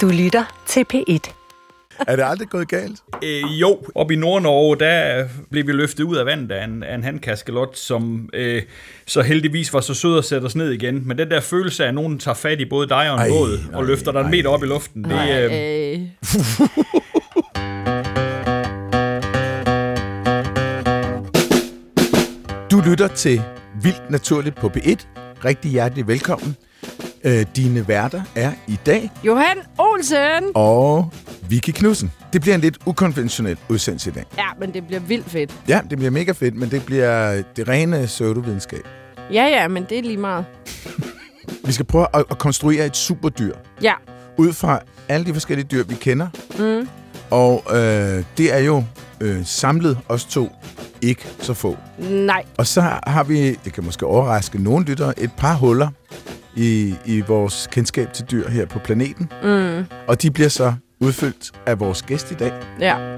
Du lytter til P1. Er det aldrig gået galt? Øh, jo, op i Nord-Norge, der blev vi løftet ud af vandet af en, af en handkaskelot, som øh, så heldigvis var så sød at sætte os ned igen. Men den der følelse af, at nogen tager fat i både dig og en Ej, båd, og løfter dig en meter op i luften, det, øh, Øh, Du lytter til Vildt Naturligt på P1. Rigtig hjertelig velkommen. Øh, dine værter er i dag, Johan Olsen! og Vicky Knudsen. Det bliver en lidt ukonventionel udsendelse i dag. Ja, men det bliver vildt fedt. Ja, det bliver mega fedt, men det bliver det rene pseudovidenskab. Ja, ja, men det er lige meget. Vi skal prøve at, at konstruere et superdyr, Ja. ud fra alle de forskellige dyr, vi kender. Mm. Og øh, det er jo øh, samlet os to ikke så få. Nej. Og så har vi, det kan måske overraske nogle lyttere, et par huller i, i vores kendskab til dyr her på planeten. Mm. Og de bliver så udfyldt af vores gæst i dag. Ja.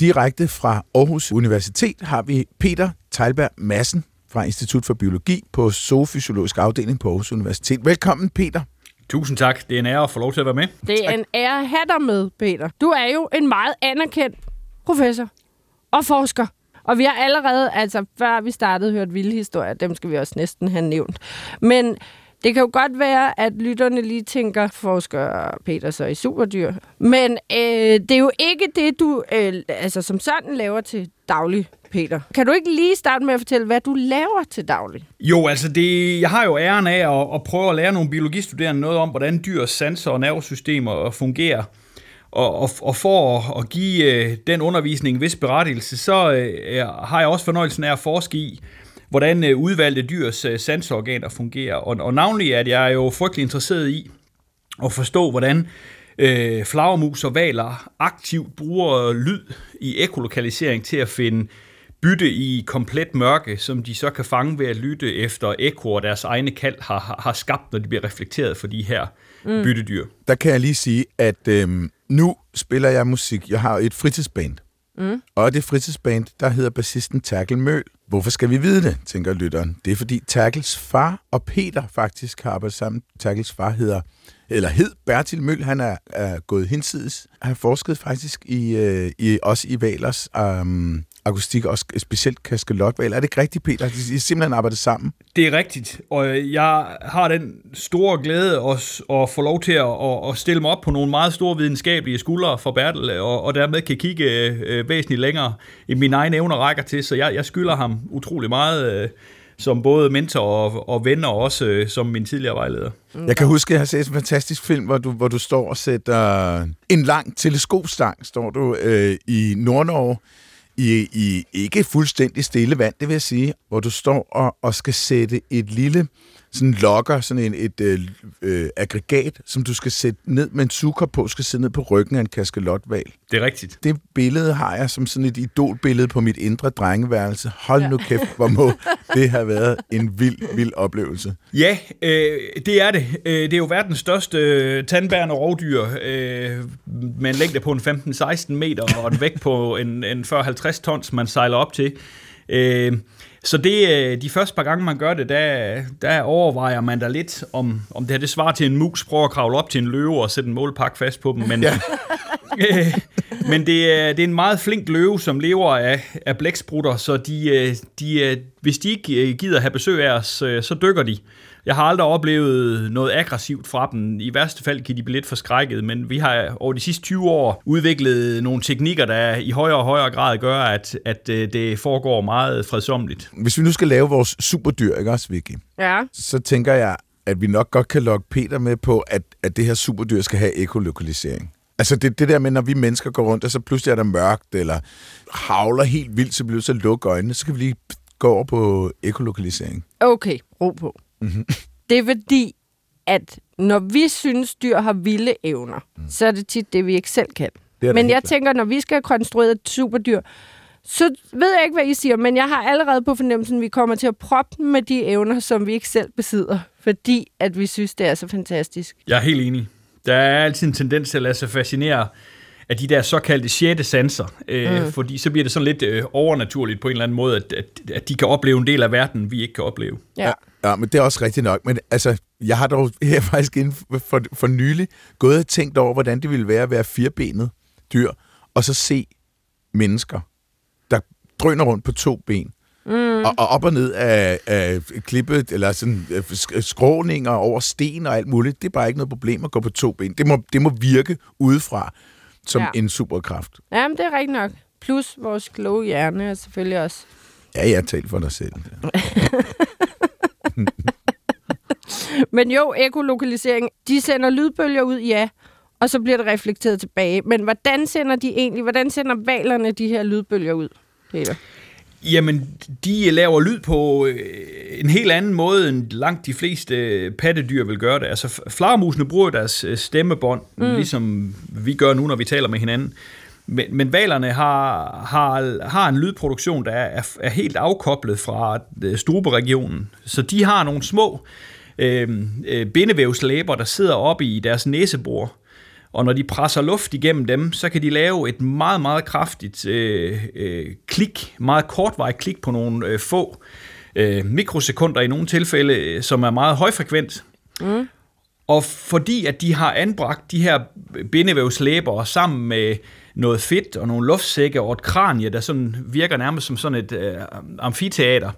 Direkte fra Aarhus Universitet har vi Peter Teilberg Madsen fra Institut for Biologi på Zoofysiologisk Afdeling på Aarhus Universitet. Velkommen, Peter. tusind tak. Det er en ære at få lov til at være med. Det er en ære at have dig med, Peter. Du er jo en meget anerkendt professor og forsker. Og vi har allerede, altså før vi startede, hørt vilde historier. Dem skal vi også næsten have nævnt. Men det kan jo godt være, at lytterne lige tænker, forsker Peter så i superdyr. Men øh, det er jo ikke det, du øh, altså, som sådan laver til daglig, Peter. Kan du ikke lige starte med at fortælle, hvad du laver til daglig? Jo, altså det, jeg har jo æren af at, at prøve at lære nogle biologistuderende noget om, hvordan dyrs sanser og nervesystemer øh, fungerer. Og, og, og for at, at give øh, den undervisning en vis berettigelse, så øh, har jeg også fornøjelsen af at forske i, hvordan øh, udvalgte dyrs øh, sansorganer fungerer. Og, og navnlig at jeg er jo frygtelig interesseret i at forstå, hvordan øh, flagermus og valer aktivt bruger lyd i ekolokalisering til at finde bytte i komplet mørke, som de så kan fange ved at lytte efter ekoer, deres egne kald har, har, skabt, når de bliver reflekteret for de her mm. byttedyr. Der kan jeg lige sige, at øhm, nu spiller jeg musik. Jeg har et fritidsband. Mm. Og det fritidsband, der hedder bassisten Terkel Møl. Hvorfor skal vi vide det, tænker lytteren. Det er fordi Terkels far og Peter faktisk har arbejdet sammen. Terkels far hedder, eller hed Bertil Møl. Han er, er gået hinsides. Han har forsket faktisk i, øh, i også i valers um, akustik, og specielt kaskelotval. Er det ikke rigtigt, Peter? De de simpelthen arbejdet sammen. Det er rigtigt, og jeg har den store glæde at, at få lov til at, at, stille mig op på nogle meget store videnskabelige skuldre for Bertel, og, og dermed kan kigge øh, væsentligt længere i mine egne evner rækker til, så jeg, jeg skylder ham utrolig meget øh, som både mentor og, og ven, og også øh, som min tidligere vejleder. Jeg kan huske, at jeg har set en fantastisk film, hvor du, hvor du står og sætter en lang teleskopstang, står du øh, i Nordnorge, i, i ikke fuldstændig stille vand, det vil jeg sige, hvor du står og, og skal sætte et lille sådan lokker, sådan en, et øh, øh, aggregat, som du skal sætte ned med en sukker på, skal sidde ned på ryggen af en kaskelotval. Det er rigtigt. Det billede har jeg som sådan et idolbillede på mit indre drengeværelse. Hold nu kæft, hvor må det have været en vild, vild oplevelse. Ja, øh, det er det. Øh, det er jo verdens største øh, tandbærende rovdyr øh, med en længde på en 15-16 meter og en vægt på en, en 40-50 tons, man sejler op til. Øh, så det, øh, de første par gange, man gør det, der, der overvejer man da lidt, om, om det her det svarer til en mus, prøver at kravle op til en løve og sætte en målpakke fast på dem. Men, ja. øh, men det, er, det er en meget flink løve, som lever af, af blæksprutter, så de, øh, de, øh, hvis de ikke øh, gider have besøg af os, øh, så dykker de. Jeg har aldrig oplevet noget aggressivt fra dem. I værste fald kan de blive lidt forskrækket, men vi har over de sidste 20 år udviklet nogle teknikker, der i højere og højere grad gør, at, at øh, det foregår meget fredsomligt. Hvis vi nu skal lave vores superdyr, ikke også, Vicky? Ja. så tænker jeg, at vi nok godt kan lokke Peter med på, at, at det her superdyr skal have ekolokalisering. Altså det, det der med, når vi mennesker går rundt, og så pludselig er der mørkt, eller havler helt vildt, så bliver vi så lukke øjnene, så kan vi lige gå over på ekolokalisering. Okay, ro på. Mm-hmm. Det er fordi, at når vi synes, dyr har vilde evner, mm. så er det tit det, vi ikke selv kan. Det Men jeg klart. tænker, når vi skal konstruere et superdyr, så ved jeg ikke, hvad I siger, men jeg har allerede på fornemmelsen, at vi kommer til at proppe dem med de evner, som vi ikke selv besidder, fordi at vi synes, det er så fantastisk. Jeg er helt enig. Der er altid en tendens til at lade sig fascinere af de der såkaldte sjette sanser, øh, mm. fordi så bliver det sådan lidt øh, overnaturligt på en eller anden måde, at, at, at de kan opleve en del af verden, vi ikke kan opleve. Ja. Ja, men det er også rigtigt nok. Men altså, jeg har dog her faktisk inden for, for nylig gået og tænkt over, hvordan det ville være at være firbenet dyr, og så se mennesker, der drøner rundt på to ben. Mm. Og, og op og ned af, af klippet, eller sådan øh, sk- skråninger over sten og alt muligt. Det er bare ikke noget problem at gå på to ben. Det må, det må virke udefra som Ja. ja. en superkraft. Jamen, det er rigtigt nok. Plus vores kloge hjerne er selvfølgelig også. Ja, jeg taler for dig selv. Men jo, ekolokalisering, de sender lydbølger ud, ja, og så bliver det reflekteret tilbage. Men hvordan sender de egentlig, hvordan sender valerne de her lydbølger ud, Peter? Jamen, de laver lyd på øh, en helt anden måde, end langt de fleste øh, pattedyr vil gøre det. Altså, flagermusene bruger deres øh, stemmebånd, mm. ligesom vi gør nu, når vi taler med hinanden. Men, men valerne har, har, har en lydproduktion, der er, er, helt afkoblet fra øh, struberegionen. Så de har nogle små øh, øh, bindevævslæber, der sidder oppe i deres næsebor. Og når de presser luft igennem dem, så kan de lave et meget, meget kraftigt øh, øh, klik, meget kortvarigt klik på nogle øh, få øh, mikrosekunder i nogle tilfælde, øh, som er meget højfrekvent. Mm. Og fordi at de har anbragt de her bindevævslæber sammen med noget fedt og nogle luftsække og et kranie, der sådan virker nærmest som sådan et øh, amfiteater,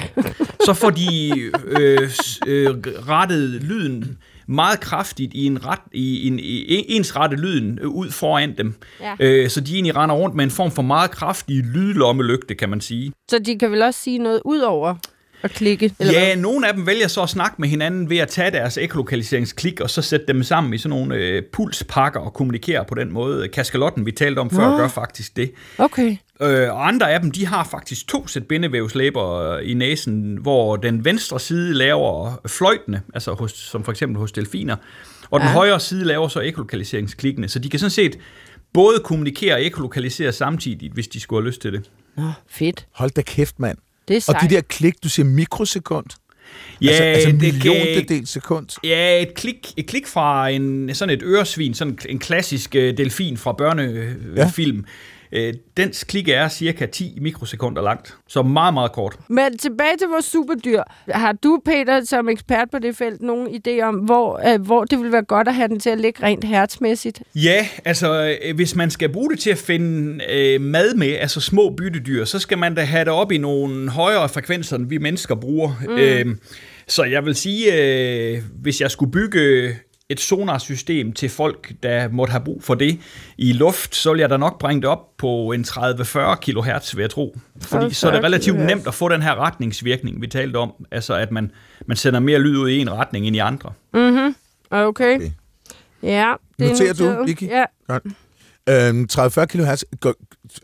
så får de øh, øh, rettet lyden meget kraftigt i en ret, i en, i ens rette lyden øh, ud foran dem. Ja. Øh, så de egentlig render rundt med en form for meget kraftig lydlommelygte, kan man sige. Så de kan vel også sige noget ud over at klikke? Eller ja, hvad? nogle af dem vælger så at snakke med hinanden ved at tage deres ekolokaliseringsklik og så sætte dem sammen i sådan nogle øh, pulspakker og kommunikere på den måde. Kaskalotten, vi talte om før, Nå. gør faktisk det. Okay. Øh, og andre af dem, de har faktisk to sæt bindevævslæber øh, i næsen, hvor den venstre side laver fløjtene, altså hos, som for eksempel hos delfiner, og den Ja. højre side laver så ekolokaliseringsklikkene. Så de kan sådan set både kommunikere og ekolokalisere samtidig, hvis de skulle have lyst til det. Nå, fedt. Hold da kæft, mand. Det er Og sejt. de der klik, du siger mikrosekund. Ja, altså, altså det milliontedel sekund. Ja, et klik, et klik fra en, sådan et øresvin, sådan en klassisk øh, delfin fra børnefilm. Ja. Øh, dens klik er cirka 10 mikrosekunder langt, så meget, meget kort. Men tilbage til vores superdyr. Har du, Peter, som ekspert på det felt, nogen idé om, hvor, øh, hvor det ville være godt at have den til at ligge rent hertsmæssigt? Ja, altså øh, hvis man skal bruge det til at finde øh, mad med, altså små byttedyr, så skal man da have det op i nogle højere frekvenser, end vi mennesker bruger. Mm. Øh, så jeg vil sige, øh, hvis jeg skulle bygge et sonarsystem til folk, der måtte have brug for det i luft, så vil jeg da nok bringe det op på en 30-40 kHz, vil jeg tro. Fordi så er det 40 relativt kilohertz. nemt at få den her retningsvirkning, vi talte om. Altså at man, man sender mere lyd ud i en retning end i andre. Okay. Okay. Ja, det er Noterer du. Vicky? Ja. Godt. Øhm, 30-40 kHz,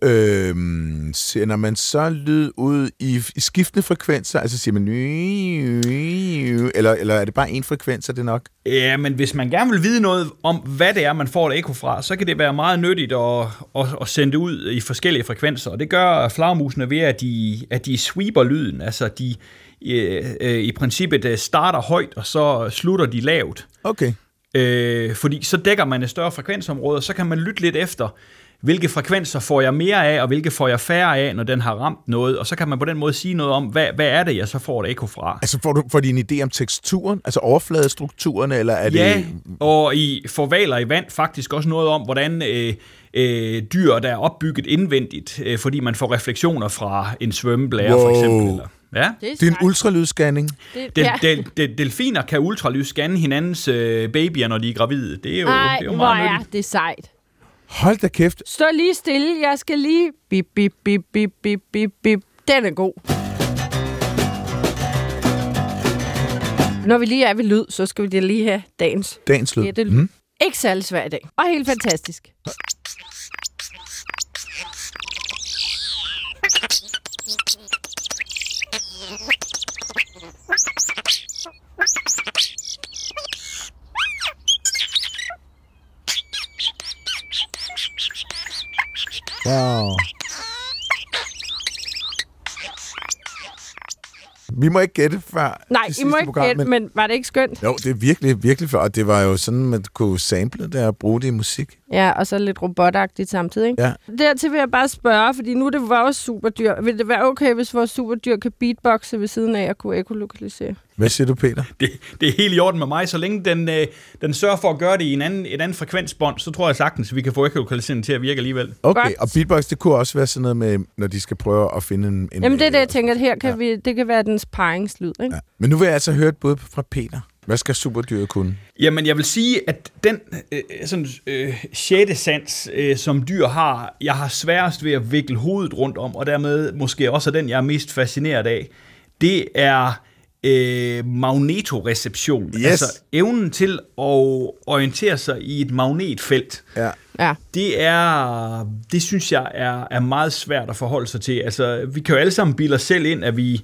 øhm, sender man så lyd ud i, i skiftende frekvenser? Altså siger man... Eller, eller er det bare en frekvens, er det nok? Ja, men hvis man gerne vil vide noget om, hvad det er, man får et ekko fra, så kan det være meget nyttigt at, at, at sende det ud i forskellige frekvenser. Og det gør flagmusene ved, at de, at de sweeper lyden. Altså, de øh, øh, i princippet øh, starter højt, og så slutter de lavt. Okay. Øh, fordi så dækker man et større frekvensområde, og så kan man lytte lidt efter, hvilke frekvenser får jeg mere af, og hvilke får jeg færre af, når den har ramt noget. Og så kan man på den måde sige noget om, hvad, hvad er det, jeg så får et ekko fra. Altså får du får de en idé om teksturen? Altså overfladestrukturerne, eller er Ja, det... og i forvaler i vand faktisk også noget om, hvordan øh, øh, dyr, der er opbygget indvendigt, øh, fordi man får refleksioner fra en svømmeblære for Wow. eksempel. Eller, ja. Det er, Det er en ultralydsscanning. Det, Del, ja. del, del, delfiner kan ultralyd scanne hinandens øh, babyer, når de er gravide. Det er jo, Ej, det er jo hvor meget er nyttigt. det sejt. Hold da kæft. Stå lige stille, jeg skal lige... Bip, bip, bip, bip, bip, bip, bip. Den er god. Når vi lige er ved lyd, så skal vi lige have dagens Dagens lyd. gætte. Mm. Ikke særlig svær i dag. Og helt fantastisk. Wow. Vi må ikke gætte før Nej, I må ikke program, gætte, men... men var det ikke skønt? Jo, det er virkelig, virkelig. Og det var jo sådan, man kunne sample det og bruge det i musik. Ja, og så lidt robotagtigt samtidig. Ikke? Ja. Dertil vil jeg bare spørge, fordi nu er det vores superdyr. Vil det være okay, hvis vores superdyr kan beatboxe ved siden af at kunne ekolokalisere? Hvad siger du, Peter? Det, det er helt i orden med mig. Så længe den, øh, den sørger for at gøre det i en anden, et andet frekvensbånd, så tror jeg sagtens, at vi kan få ekolokaliseringen til at virke alligevel. Okay, Godt. og beatbox, det kunne også være sådan noget med, når de skal prøve at finde en... en Jamen det er det, jeg øh, tænker, at her kan Ja. vi, det kan være dens paringslyd. Ikke? Ja. Men nu vil jeg altså høre et bud fra Peter. Hvad skal superdyret kunne? Jamen, jeg vil sige, at den øh, sådan, øh, sjette sans, øh, som dyr har, jeg har sværest ved at vikle hovedet rundt om, og dermed måske også er den, jeg er mest fascineret af, det er øh, magnetoreception. Yes. Altså evnen til at orientere sig i et magnetfelt. Ja. Ja. Det er, det synes jeg er, er meget svært at forholde sig til. Altså, vi kan jo alle sammen bilde os selv ind, at vi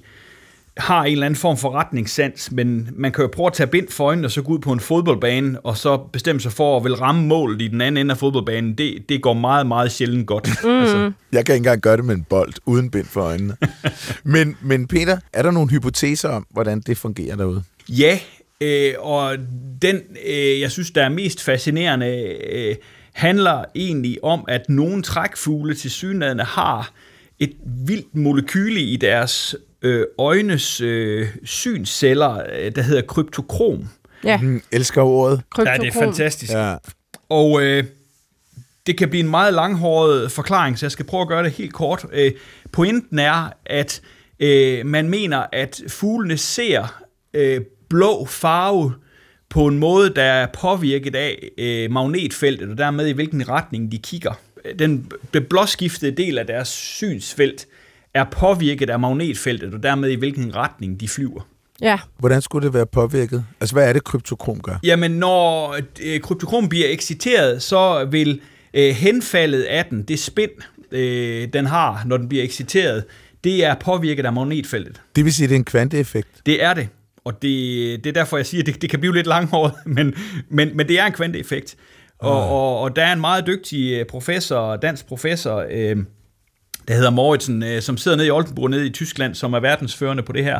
har en eller anden form for retningssans, men man kan jo prøve at tage bind for øjnene og så gå ud på en fodboldbane, og så bestemme sig for at vil ramme målet i den anden ende af fodboldbanen. Det, det går meget, meget sjældent godt. Mm. Altså, Jeg kan ikke engang gøre det med en bold, uden bind for øjnene. men, men Peter, er der nogle hypoteser om, hvordan det fungerer derude? Ja, øh, og den, øh, jeg synes, der er mest fascinerende, øh, handler egentlig om, at nogle trækfugle til synligheden har et vildt molekyle i deres øh, øjnes øh, synsceller, øh, der hedder kryptokrom. Ja, Hmm, elsker ordet. Ja, det er fantastisk. Ja. Og øh, det kan blive en meget langhåret forklaring, så jeg skal prøve at gøre det helt kort. Øh, pointen er, at øh, man mener, at fuglene ser øh, blå farve på en måde, der er påvirket af øh, magnetfeltet, og dermed i hvilken retning de kigger. Den, den blåskiftede del af deres synsfelt er påvirket af magnetfeltet, og dermed i hvilken retning de flyver. Ja, Hvordan skulle det være påvirket? Altså, hvad er det, kryptokrom gør? Jamen, når øh, kryptokrom bliver eksciteret, så vil øh, henfaldet af den, det spind, øh, den har, når den bliver eksciteret, det er påvirket af magnetfeltet. Det vil sige, at det er en kvanteeffekt. Det er det. Og det, det er derfor, jeg siger, at det, det kan blive lidt langhåret, men, men, men det er en kvanteeffekt. Og, og, og der er en meget dygtig øh, professor, dansk professor, øh, der hedder Moritzen, øh, som sidder nede i Oldenburg, nede i Tyskland, som er verdensførende på det her.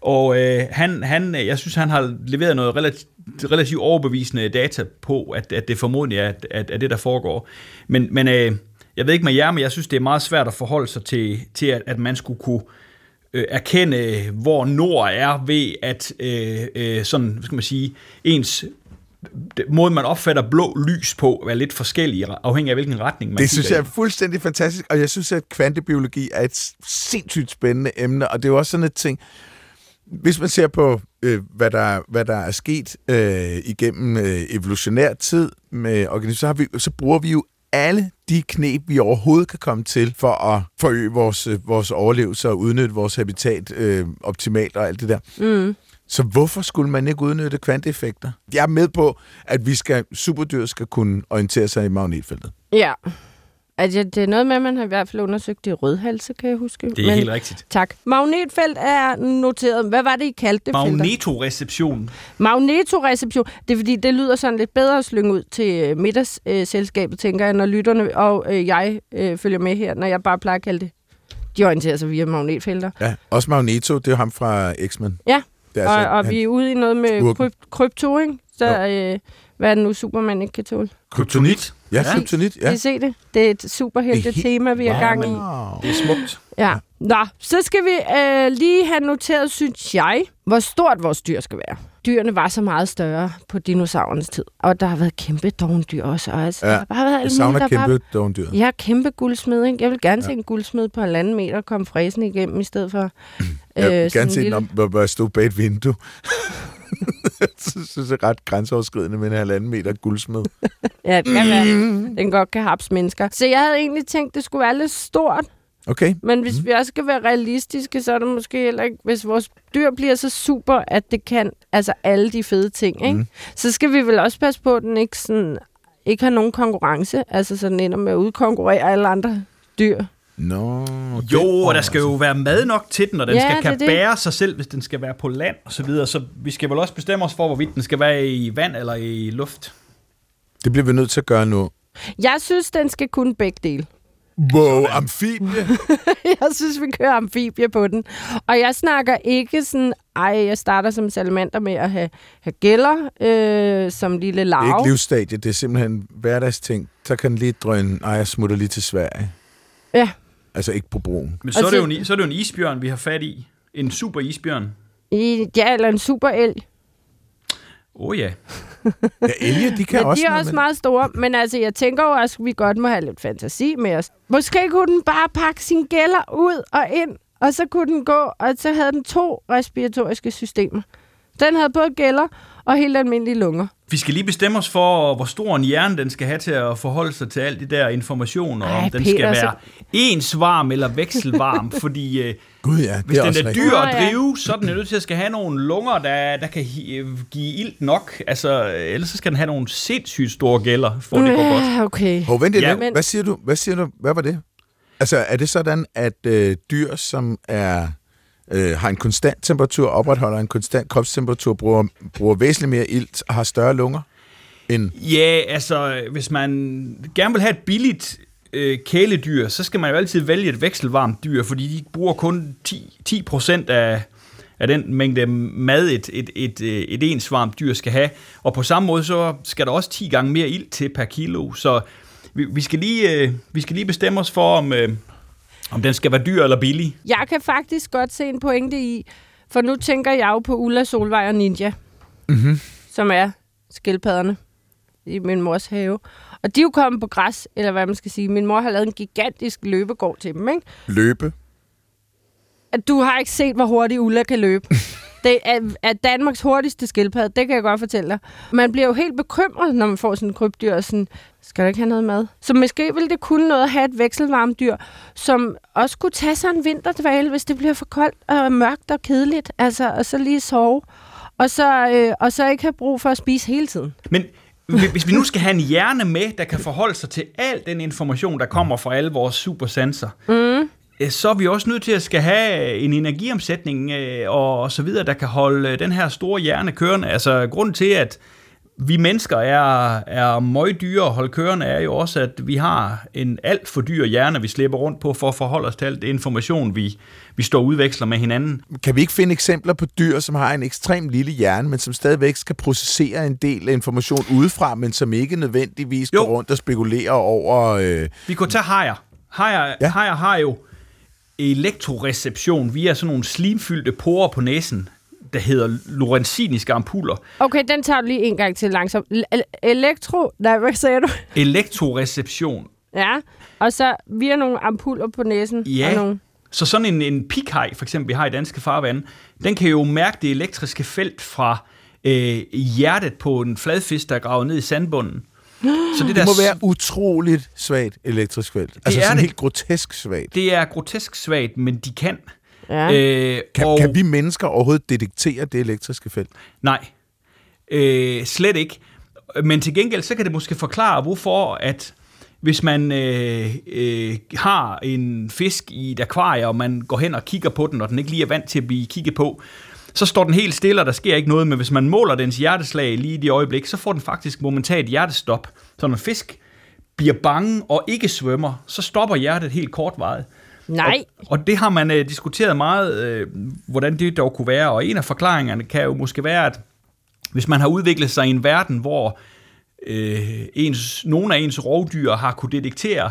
Og øh, han, han, øh, jeg synes, han har leveret noget relativt, relativt overbevisende data på, at, at det formodentlig er, at, at, at det, der foregår. Men, men øh, jeg ved ikke med jer, men jeg synes, det er meget svært at forholde sig til, til at, at man skulle kunne øh, erkende, hvor nord er ved, at øh, øh, sådan, hvad skal man sige, ens den måde, man opfatter blå lys på, er lidt forskellig, afhængig af hvilken retning man Det synes jeg er fuldstændig fantastisk, og jeg synes, at kvantebiologi er et sindssygt spændende emne, og det er jo også sådan et ting, hvis man ser på, øh, hvad, der, hvad der er sket øh, igennem øh, evolutionær tid med organismer, så, har vi, så bruger vi jo alle de knep, vi overhovedet kan komme til for at forøge vores, øh, vores overlevelse og udnytte vores habitat øh, optimalt og alt det der. mm. Så hvorfor skulle man ikke udnytte kvanteeffekter? Jeg er med på, at vi skal, superdyr skal kunne orientere sig i magnetfeltet. ja. Altså, det er noget med, at man har i hvert fald undersøgt det i rødhalse, kan jeg huske. Det er helt rigtigt. Tak. Magnetfelt er noteret. Hvad var det, I kaldte det? Magnetoreception. Magnetoreception. Det er fordi, det lyder sådan lidt bedre at slynge ud til øh, middagsselskabet, tænker jeg, når lytterne og øh, jeg øh, følger med her, når jeg bare plejer at kalde det. De orienterer sig via magnetfelter. Ja, også Magneto, det er ham fra X-Men. Ja, det er og, altså, og han- vi er ude i noget med kryp- krypto, ikke? Så øh, hvad er det nu, Superman ikke kan tåle? Kryptonit. Ja, Ja. kryptonit, Ja. ja. Kan I se det? Det er et superhelte er tema, vi er gang i. Wow. Det er smukt. Ja. Nå, så skal vi øh, lige have noteret, synes jeg, hvor stort vores dyr skal være. Dyrene var så meget større på dinosaurernes tid, og der har været kæmpe dovendyr også. Og altså, Ja, der har bare været Jeg savner mulige, der kæmpe Bare... dovendyr. Ja, kæmpe guldsmed, ikke? Jeg vil gerne se en guldsmed på halvanden meter komme fræsen igennem, i stedet for... Jeg vil sådan gerne se den lille- om, hvor jeg stod bag et vindue. jeg synes, det er ret grænseoverskridende med en halvanden meter guldsmed. Ja, det kan være, den godt kan hapse mennesker. Så jeg havde egentlig tænkt, det skulle være lidt stort, Okay, Men hvis mm. vi også skal være realistiske, så er det måske heller ikke, hvis vores dyr bliver så super, at det kan altså alle de fede ting, ikke? Mm. så skal vi vel også passe på, at den ikke, sådan, ikke har nogen konkurrence, altså så den ender med at udkonkurrere alle andre dyr. Nå. Jo, det- og der skal jo være mad nok til den, og den Ja, skal det kan er det. bære sig selv, hvis den skal være på land og så videre. Så vi skal vel også bestemme os for, hvorvidt den skal være i vand eller i luft. Det bliver vi nødt til at gøre nu. Jeg synes, den skal kunne begge dele. Wow, amfibie. jeg synes, vi kører amfibie på den. Og jeg snakker ikke sådan, ej, jeg starter som salamander med at have, have gælder øh, som lille Det er larve. ikke livsstadie, det er simpelthen hverdagsting. Så kan den lige drøne, ej, jeg smutter lige til Sverige. Ja. Altså ikke på broen. Men så er, det jo en, så er det jo en isbjørn, vi har fat i. En super isbjørn. I, ja, eller en superelg. Åh oh, ja. Ja, elge, de kan Men også de er noget, også men- meget store. Men altså, jeg tænker jo også, at vi godt må have lidt fantasi med os. Måske kunne den bare pakke sine gælder ud og ind, og så kunne den gå, og så havde den to respiratoriske systemer. Den havde både gælder og helt almindelige lunger. Vi skal lige bestemme os for, hvor stor en hjerne den skal have til at forholde sig til alt det der information, og Ej, om den Peter, skal så- være ensvarm eller vekselvarm, fordi øh, Gud ja, det hvis er den er dyr at drive, så er den nødt til at skal have nogle lunger, der, der kan øh, give ilt nok. Altså, øh, ellers så skal den have nogle sindssygt store gælder, for at det går godt. Okay. Hov, vent Ja, men- Hvad siger du? Hvad siger du? Hvad var det? Altså, er det sådan, at øh, dyr, som er øh, har en konstant temperatur, opretholder en konstant kropstemperatur, bruger, bruger væsentligt mere ilt og har større lunger end... Ja, altså, hvis man gerne vil have et billigt øh, kæledyr, så skal man jo altid vælge et vekselvarmt dyr, fordi de bruger kun 10, 10% af, af den mængde mad, et, et, et, øh, et ensvarmt dyr skal have. Og på samme måde, så skal der også 10 gange mere ild til per kilo. Så vi, vi, skal, lige, øh, vi skal lige bestemme os for, om, øh, om den skal være dyr eller billig. Jeg kan faktisk godt se en pointe i, for nu tænker jeg jo på Ulla, Solvej og Ninja, Mm-hmm. som er skildpadderne i min mors have. Og de er jo kommet på græs, eller hvad man skal sige. Min mor har lavet en gigantisk løbegård til dem, ikke? Løbe. At du har ikke set, hvor hurtigt Ulla kan løbe. Det er, er Danmarks hurtigste skildpadde, det kan jeg godt fortælle dig. Man bliver jo helt bekymret, når man får sådan en krybdyr, og sådan, skal der ikke have noget mad? Så måske ville det kunne noget at have et vekselvarmt dyr, som også kunne tage sig en vinterdvale, hvis det bliver for koldt og mørkt og kedeligt, altså, og så lige sove, og så, øh, og så ikke have brug for at spise hele tiden. Men hvis vi nu skal have en hjerne med, der kan forholde sig til al den information, der kommer fra alle vores supersanser, Mm. Øh, så er vi også nødt til at skal have en energiomsætning øh, og så videre, der kan holde øh, den her store hjerne kørende. Altså, grunden til, at vi mennesker er, er møgdyre og holde kørende, er jo også, at vi har en alt for dyr hjerne, vi slæber rundt på for at forholde os til alt det information, vi, vi står og udveksler med hinanden. Kan vi ikke finde eksempler på dyr, som har en ekstrem lille hjerne, men som stadigvæk skal processere en del information udefra, men som ikke nødvendigvis Jo. går rundt og spekulerer over... Øh, Vi kunne tage hajer. Hajer. Ja. hajer har jo elektroreception via sådan nogle slimfyldte porer på næsen, der hedder lorenziniske ampuller. Okay, den tager du lige en gang til langsomt. Elektro... Nej, hvad sagde du? Elektroreception. Ja, og så via nogle ampuller på næsen. Ja. Og nogle... Så sådan en, en pikhaj, for eksempel, vi har i danske farvande, den kan jo mærke det elektriske felt fra øh, hjertet på en fladfisk, der er gravet ned i sandbunden. Så det, det der, må være utroligt svagt elektrisk felt. Altså er sådan det. helt grotesk svagt. det er grotesk svagt, men de kan. Ja. Øh, Kan, og, kan vi mennesker overhovedet detektere det elektriske felt? Nej, øh, slet ikke. Men til gengæld, så kan det måske forklare, hvorfor at hvis man øh, øh, har en fisk i et akvarie, og man går hen og kigger på den, og den ikke lige er vant til at blive kigget på, så står den helt stille, og der sker ikke noget, men hvis man måler dens hjerteslag lige i det øjeblik, så får den faktisk momentant hjertestop. Så når en fisk bliver bange og ikke svømmer, så stopper hjertet helt kortvarigt. Nej. Og, og det har man øh, diskuteret meget, øh, hvordan det dog kunne være, og en af forklaringerne kan jo måske være, at hvis man har udviklet sig i en verden, hvor øh, ens, nogle af ens rovdyr har kunne detektere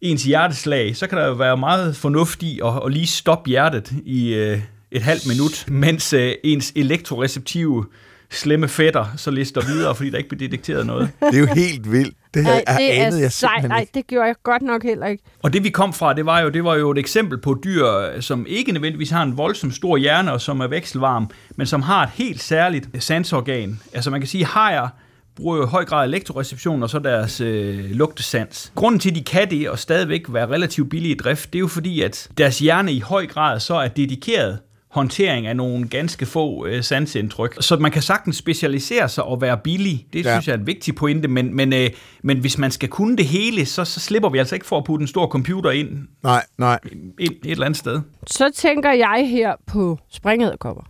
ens hjerteslag, så kan der jo være meget fornuft i at, at lige stoppe hjertet i øh, et halvt minut, mens øh, ens elektroreceptive slemme fætter så lister videre, fordi der ikke bliver detekteret noget. Det er jo helt vildt. Det Nej, jeg det er jeg sejt. simpelthen Nej, ikke. det gjorde jeg godt nok heller ikke. Og det vi kom fra, det var jo, det var jo et eksempel på dyr, som ikke nødvendigvis har en voldsom stor hjerne, og som er vekselvarm, men som har et helt særligt sansorgan. Altså man kan sige, hajer bruger jo i høj grad elektroreception og så deres øh, lugtesans. Grunden til, at de kan det og stadigvæk være relativt billige i drift, det er jo fordi, at deres hjerne i høj grad så er dedikeret håndtering af nogle ganske få øh, sansindtryk. Så man kan sagtens specialisere sig og være billig. Det Ja. synes jeg er en vigtig pointe, men, men, øh, men hvis man skal kunne det hele, så, så slipper vi altså ikke for at putte en stor computer ind, Nej, nej. ind et eller andet sted. Så tænker jeg her på springæderkopper.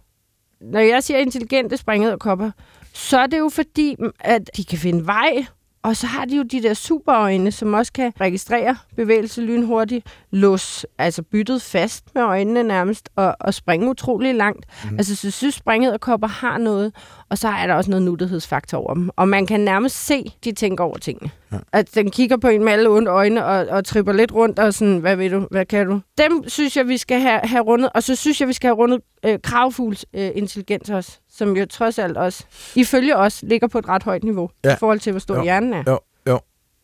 Når jeg siger intelligente springæderkopper, så er det jo fordi, at de kan finde vej Og så har de jo de der superøjne, som også kan registrere bevægelse lynhurtigt, låse altså byttet fast med øjnene nærmest, og, og springe utrolig langt. Mm. Altså, så synes, springet har noget, og så er der også noget nuttighedsfaktor over dem. Og man kan nærmest se, de tænker over tingene. Ja. At den kigger på en med alle onde øjne og, og tripper lidt rundt og sådan, hvad ved du, hvad kan du? Dem synes jeg, vi skal have, have rundet, og så synes jeg, vi skal have rundet øh, kravfugls øh, intelligens også, som jo trods alt også, ifølge os, ligger på et ret højt niveau ja. i forhold til, hvor stor jo. hjernen er. Jo. Jo.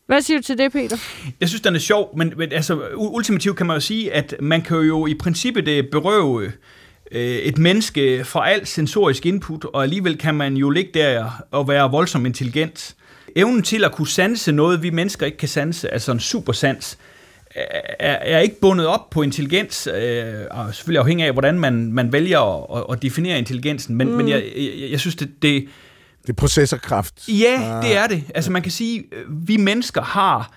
Hvad siger du til det, Peter? Jeg synes, den er sjov, men, men altså, ultimativt kan man jo sige, at man kan jo i princippet det berøve øh, et menneske fra alt sensorisk input, og alligevel kan man jo ligge der og være voldsomt intelligent. Evnen til at kunne sanse noget, vi mennesker ikke kan sanse, altså en supersans, er, er ikke bundet op på intelligens, øh, og selvfølgelig afhængig af, hvordan man, man vælger at, at definere intelligensen, men, mm. men jeg, jeg, jeg synes, det, det, det er processorkraft. Ja, ah. det er det. Altså man kan sige, vi mennesker har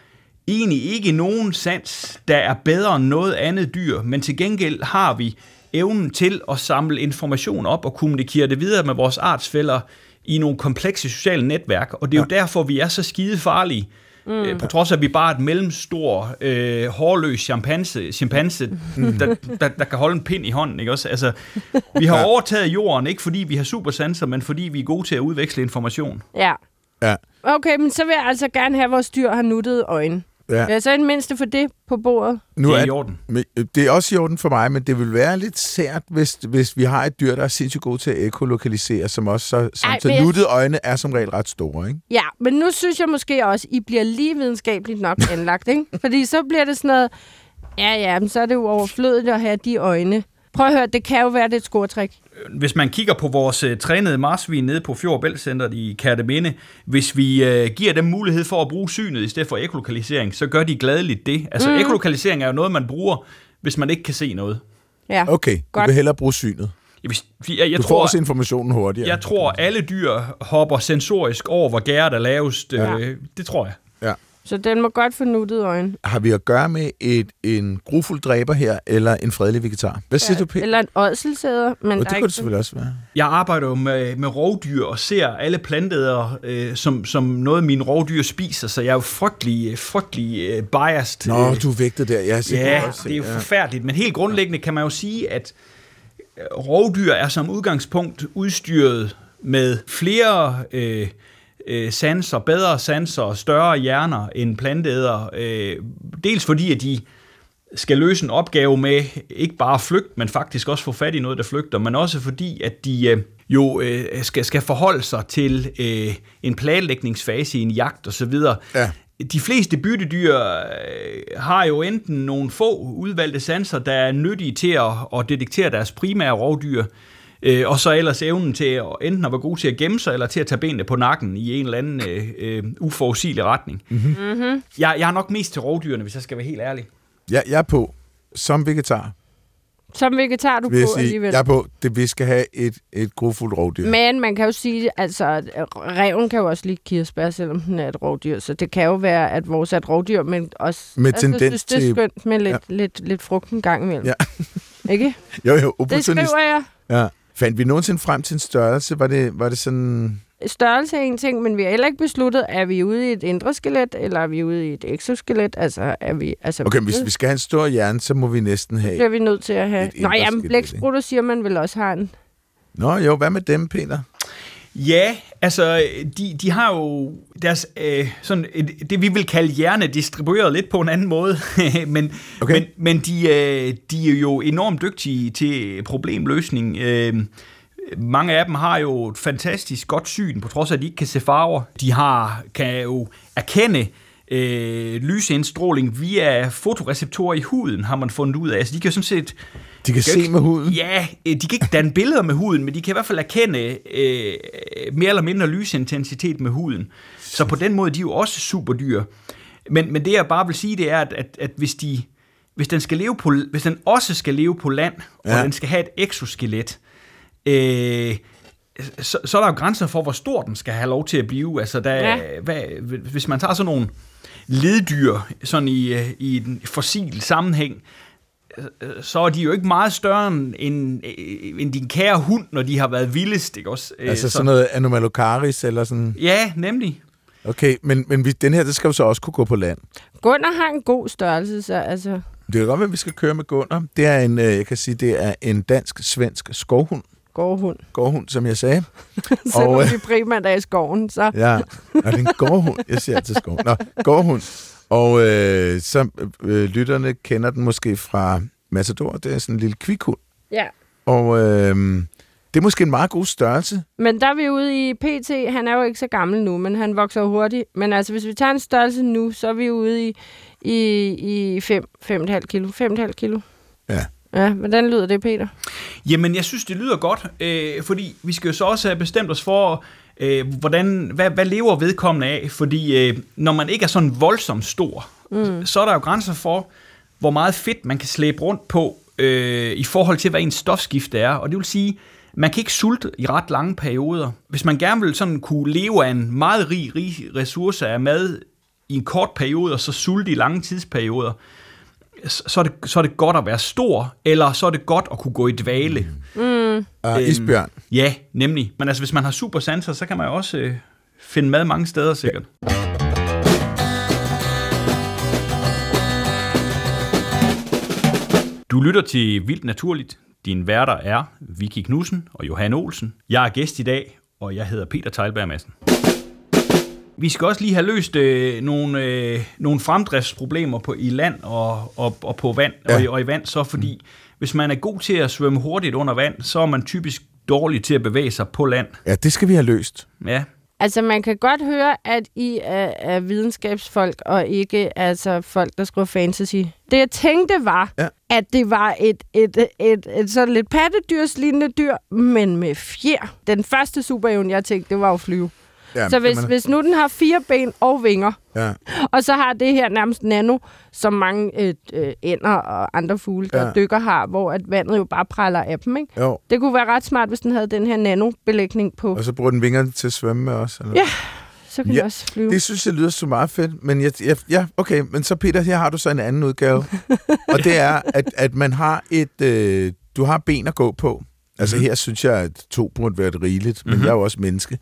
egentlig ikke nogen sans, der er bedre end noget andet dyr, men til gengæld har vi evnen til at samle information op og kommunikere det videre med vores artsfælder i nogle komplekse sociale netværk, og det er ja. jo derfor, vi er så skide farlige. Mm. Øh, på trods af, at vi bare er et mellemstor, øh, hårløs chimpanse, chimpanse mm. der, der, der kan holde en pind i hånden. Ikke også? Altså, vi har ja. overtaget jorden, ikke fordi vi har supersanser, men fordi vi er gode til at udveksle information. Ja. Ja. Okay, men så vil jeg altså gerne have, at vores dyr har nuttede øjne. Ja. ja, så en mindste for det på bordet. Nu det er i orden. Det er også i orden for mig, men det vil være lidt sært, hvis, hvis vi har et dyr, der er sindssygt god til at ekolokalisere, som også så, som Ej, så jeg... nuttede øjne er som regel ret store, ikke? Ja, men nu synes jeg måske også, I bliver lige videnskabeligt nok anlagt, ikke? Fordi så bliver det sådan noget, ja ja, men så er det jo overflødigt at have de øjne. Prøv at høre, det kan jo være det et scoretræk hvis man kigger på vores uh, trænede marsvin nede på Fjord i Kærteminde, hvis vi uh, giver dem mulighed for at bruge synet i stedet for ekolokalisering, så gør de gladeligt det. Altså mm. ekolokalisering er jo noget, man bruger, hvis man ikke kan se noget. Ja, okay. Godt. Du vil hellere bruge synet. Hvis, jeg, jeg du tror, får også informationen hurtigere. Jeg tror, alle dyr hopper sensorisk over, hvor gæret er lavest. Ja. Øh, det tror jeg. Så den må godt få nuttet øjne. Har vi at gøre med et, en grufuld dræber her, eller en fredelig vegetar? Hvad siger ja, du, Peter? Eller en ådselsæder. Men og det kunne det selvfølgelig også være. Jeg arbejder jo med, med rovdyr og ser alle planteder øh, som, som noget, mine rovdyr spiser, så jeg er jo frygtelig, frygtelig øh, biased. Nå, du er vægtet der. Jeg ja, også, det er jo ja. forfærdeligt. Men helt grundlæggende kan man jo sige, at øh, rovdyr er som udgangspunkt udstyret med flere... Øh, øh, sanser, bedre sanser, større hjerner end planteæder. Øh, dels fordi, at de skal løse en opgave med ikke bare flygt, men faktisk også få fat i noget, der flygter, men også fordi, at de øh, jo øh, skal, skal forholde sig til øh, en planlægningsfase i en jagt osv. Ja. De fleste byttedyr øh, har jo enten nogle få udvalgte sanser, der er nyttige til at, at detektere deres primære rovdyr, Øh, og så ellers evnen til at enten at være god til at gemme sig, eller til at tage benene på nakken i en eller anden øh, øh, uforudsigelig retning. Mm-hmm. Mm-hmm. Jeg, jeg er nok mest til rovdyrene, hvis jeg skal være helt ærlig. Ja, jeg er på. Som vegetar. Som vegetar du vil på sige, alligevel. Jeg er på, det vi skal have et, et grofuldt rovdyr. Men man kan jo sige, altså, at reven kan jo også lide kirsebær, selvom den er et rovdyr. Så det kan jo være, at vores er et rovdyr, men også... Med altså, tendens synes, det er skønt med lidt, ja. lidt, lidt frugt en gang imellem. Ja. Ikke? Jo, jo. Det skriver jeg. Ja. Fandt vi nogensinde frem til en størrelse? Var det, var det sådan... Størrelse er en ting, men vi har heller ikke besluttet, er vi ude i et indre skelet, eller er vi ude i et exoskelet? Altså, er vi, altså, okay, hvis vi skal have en stor hjerne, så må vi næsten have... Det er vi nødt til at have. Nå, jamen, blæksprutter siger man vel også har en. Nå, jo, hvad med dem, Peter? Ja, altså, de, de har jo deres, øh, sådan, det vi vil kalde hjerne distribueret lidt på en anden måde, men, okay. men, men de, øh, de er jo enormt dygtige til problemløsning. Øh, mange af dem har jo et fantastisk godt syn, på trods af, at de ikke kan se farver. De har, kan jo erkende øh, lysindstråling via fotoreceptorer i huden, har man fundet ud af. Altså, de kan jo sådan set de kan se med huden? Ja, øh, de kan ikke danne billeder med huden, men de kan i hvert fald erkende øh, mere eller mindre lysintensitet med huden. Så på den måde de er de jo også superdyr. Men, men det jeg bare vil sige, det er, at, at, at hvis, de, hvis, den skal leve på, hvis den også skal leve på land, ja. og den skal have et exoskelet, øh, så, så er der jo grænser for, hvor stor den skal have lov til at blive. Altså, der, ja. hvad, hvis man tager sådan nogle leddyr sådan i, øh, i en fossil sammenhæng, så er de jo ikke meget større end, end din kære hund, når de har været vildest, ikke også? Altså sådan, sådan noget Anomalocaris eller sådan? Ja, nemlig. Okay, men, men vi, den her, det skal jo så også kunne gå på land. Gunnar har en god størrelse, så altså... Det kan godt være, at vi skal køre med Gunnar. Det er en, øh, jeg kan sige, det er en dansk-svensk skovhund. Gårdhund. Gårdhund, som jeg sagde. Selvom Og, øh, vi primært er i skoven, så... Ja, og det er en gårdhund. Jeg siger altid skov. Nå, gårdhund. Og øh, så øh, lytterne kender den måske fra Matador. Det er sådan en lille kvikhund. Ja. Og øh, det er måske en meget god størrelse. Men der er vi ude i PT. Han er jo ikke så gammel nu, men han vokser jo hurtigt. Men altså, hvis vi tager en størrelse nu, så er vi ude i, i, i 5, 5,5 kilo. 5,5 kilo. Ja. Ja, hvordan lyder det, Peter? Jamen, jeg synes, det lyder godt, øh, fordi vi skal jo så også have bestemt os for, øh, hvordan, hvad, hvad lever vedkommende af? Fordi øh, når man ikke er sådan voldsomt stor, mm. så er der jo grænser for, hvor meget fedt man kan slæbe rundt på øh, i forhold til, hvad ens stofskifte er. Og det vil sige, man kan ikke sulte i ret lange perioder. Hvis man gerne vil sådan kunne leve af en meget rig, rig ressource af mad i en kort periode, og så sulte i lange tidsperioder, så er, det, så er det godt at være stor, eller så er det godt at kunne gå i dvale. Uh, isbjørn. Ja, nemlig. Men altså, hvis man har super sanser, så kan man jo også øh, finde mad mange steder sikkert. Du lytter til Vildt Naturligt. Din værter er Vicky Knudsen og Johan Olsen. Jeg er gæst i dag, og jeg hedder Peter Teilberg Madsen. Vi skal også lige have løst øh, nogle, øh, nogle fremdriftsproblemer på, i land og, og, og på vand, ja. og, i, og i vand, så fordi hvis man er god til at svømme hurtigt under vand, så er man typisk dårlig til at bevæge sig på land. Ja, det skal vi have løst. Ja, Altså, man kan godt høre, at I er, er videnskabsfolk, og ikke altså folk, der skriver fantasy. Det, jeg tænkte, var, Ja. at det var et, et, et, et, et sådan lidt pattedyrslignende dyr, men med fjer. Den første superevne, jeg tænkte, det var at flyve. Ja, Så hvis, hvis nu den har fire ben og vinger, Ja, og så har det her nærmest nano, som mange øh, øh, ænder og andre fugle, der Ja. dykker har, hvor at vandet jo bare praller af dem. Ikke? jo. Det kunne være ret smart, hvis den havde den her nanobelægning på. Og så bruger den vingerne til at svømme med os. Eller? Ja, Så kan Ja, også flyve. Det synes jeg lyder så meget fedt, men jeg, jeg, ja, okay, men så Peter, her har du så en anden udgave, og det er, at, at man har et, øh, du har ben at gå på. Altså Mhm. her synes jeg, at to burde være rigeligt, men Mhm. jeg er jo også menneske,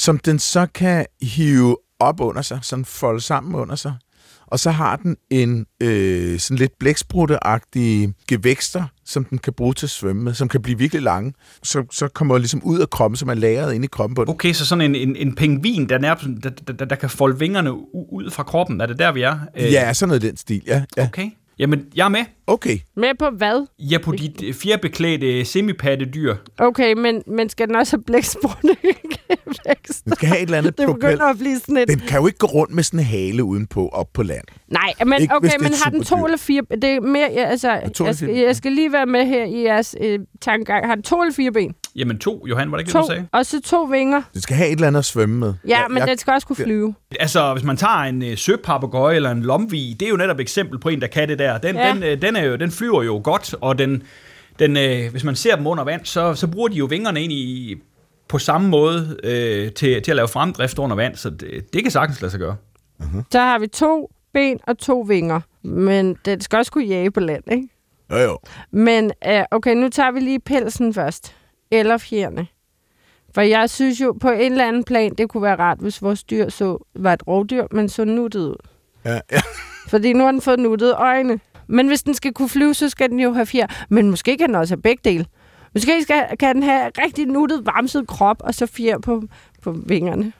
som den så kan hive op under sig, sådan folde sammen under sig, og så har den en øh, sådan lidt blæksprutteagtige gevækster, som den kan bruge til at svømme med, som kan blive virkelig lange. Så, så kommer ligesom ud af kroppen, som er lagret inde i kroppen på den. Okay, så sådan en, en, en pingvin, der, nærmest, der, der, der, der kan folde vingerne ud fra kroppen. Er det der, vi er? Øh, Ja, sådan noget i den stil, ja. ja. Okay. Jamen, jeg er med. Okay. Med på hvad? Ja, på dit øh, fjerbeklædte semipattedyr. Okay, men, men skal den også have blæksprutte vækst? Den skal have et eller andet Det propel. begynder at blive sådan et... Den kan jo ikke gå rundt med sådan en hale udenpå op på land. Nej, men Ikke, okay, men har den to eller fire... Det er mere, ja, altså, to jeg, skal, jeg skal lige være med her i jeres øh, tankegang. Har den to eller fire ben? Jamen to, Johan, var det ikke To, det, du sagde? og så to vinger. Den skal have et eller andet at svømme med. Ja, men jeg, den skal også kunne flyve. Altså, hvis man tager en øh, søpapagøje eller en lomvig, det er jo netop et eksempel på en, der kan det der. Den, Ja. den, øh, den, er jo, den flyver jo godt, og den, den, øh, hvis man ser dem under vand, så, så bruger de jo vingerne ind i på samme måde øh, til, til at lave fremdrift under vand, så det, det kan sagtens lade sig gøre. Så har vi to ben og to vinger. Men den skal også kunne jage på land, ikke? Jo, jo. Men øh, okay, nu tager vi lige pelsen først. Eller fjerne. For jeg synes jo på en eller anden plan, det kunne være rart, hvis vores dyr så var et rovdyr, men så nuttet ud. Ja, ja. Fordi nu har den fået nuttede øjne. Men hvis den skal kunne flyve, så skal den jo have fjer. Men måske kan den også have begge dele. Måske skal, kan den have rigtig nuttet, varmset krop, og så fjer på, på vingerne.